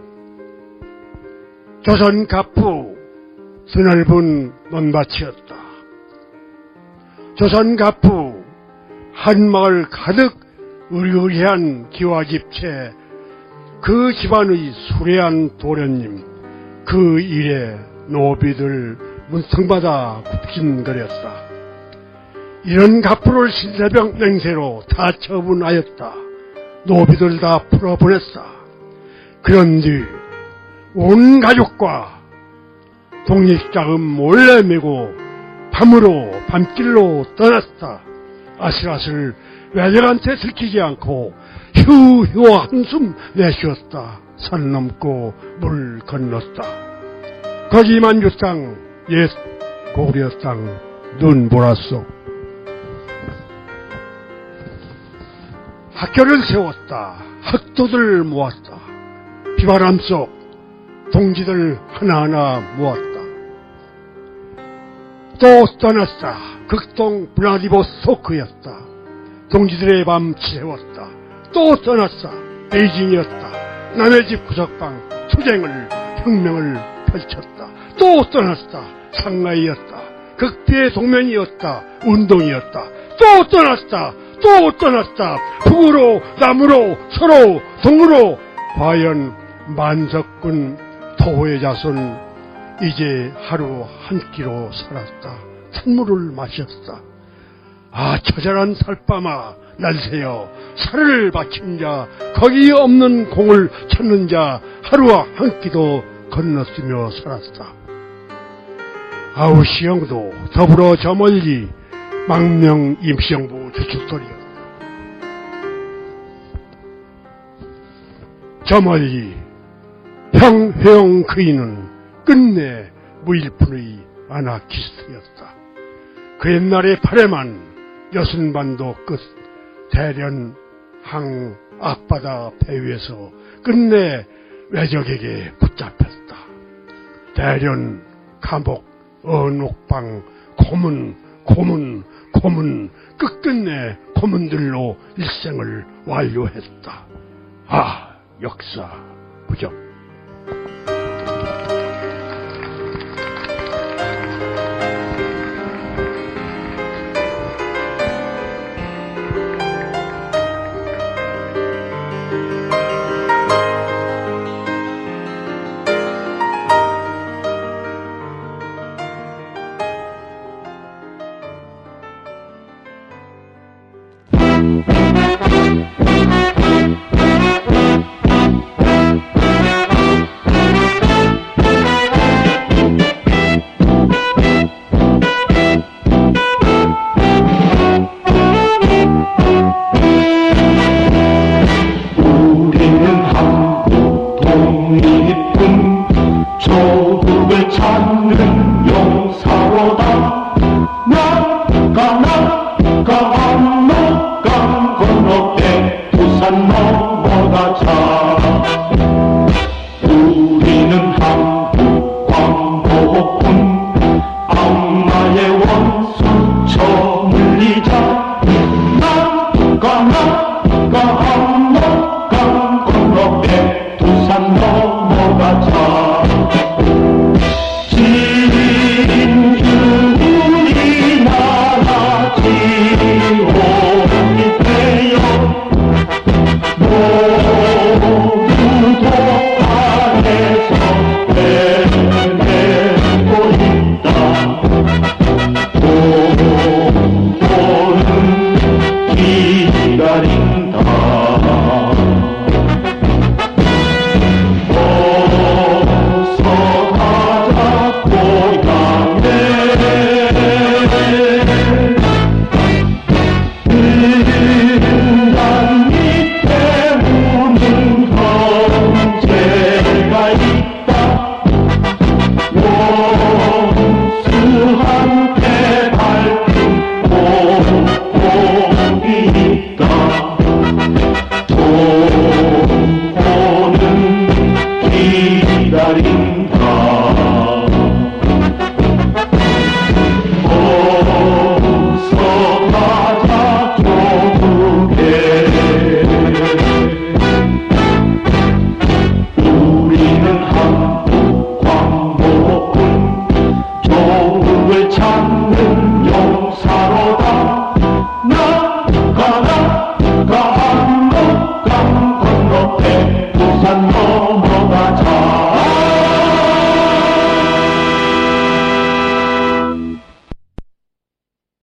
조선 갑부 드넓은 논밭이었다. 조선 갑부 한 마을 가득 의리의리한 기와집체 그 집안의 수레한 도련님 그 일에 노비들 문턱마다 굽신거렸다. 이런 갑부를 신세병 맹세로 다 처분하였다. 노비들 다 풀어보냈다. 그런 뒤 온 가족과 독립자금 몰래 메고 밤으로 밤길로 떠났다. 아슬아슬 외적한테 들키지 않고 휴휴 한숨 내쉬었다. 산 넘고 물 건넜다. 거기 만주 땅, 옛 고려 땅, 눈보라속. 학교를 세웠다. 학도들 모았다. 비바람 속 동지들 하나하나 모았다. 또 떠났다. 극동 블라디보스토크였다. 동지들의 밤 채웠다. 또 떠났다. 베이징이었다. 남의 집 구석방 투쟁을 혁명을 펼쳤다. 또 떠났다. 상하이였다. 극비의 동면이었다. 운동이었다. 또 떠났다. 또 떠났다. 북으로 남으로 서로 동으로 과연 만석군 토호의 자손 이제 하루 한 끼로 살았다. 찬물을 마셨다. 아 처절한 살밤아 날새여 살을 바친 자 거기 없는 공을 찾는 자 하루와 한 끼도 건넜으며 살았다. 아우시영도 더불어 저 멀리 망명 임시정부 주축소리였다. 저 멀리 형회영 그이는 끝내 무일푼의 아나키스트였다. 그 옛날의 파레만 여순반도 끝 대련 항 앞바다 배 위에서 끝내 외적에게 붙잡혔다. 대련 감옥 언옥방 고문 고문 고문 끝끝내 고문들로 일생을 완료했다. 아 역사 부정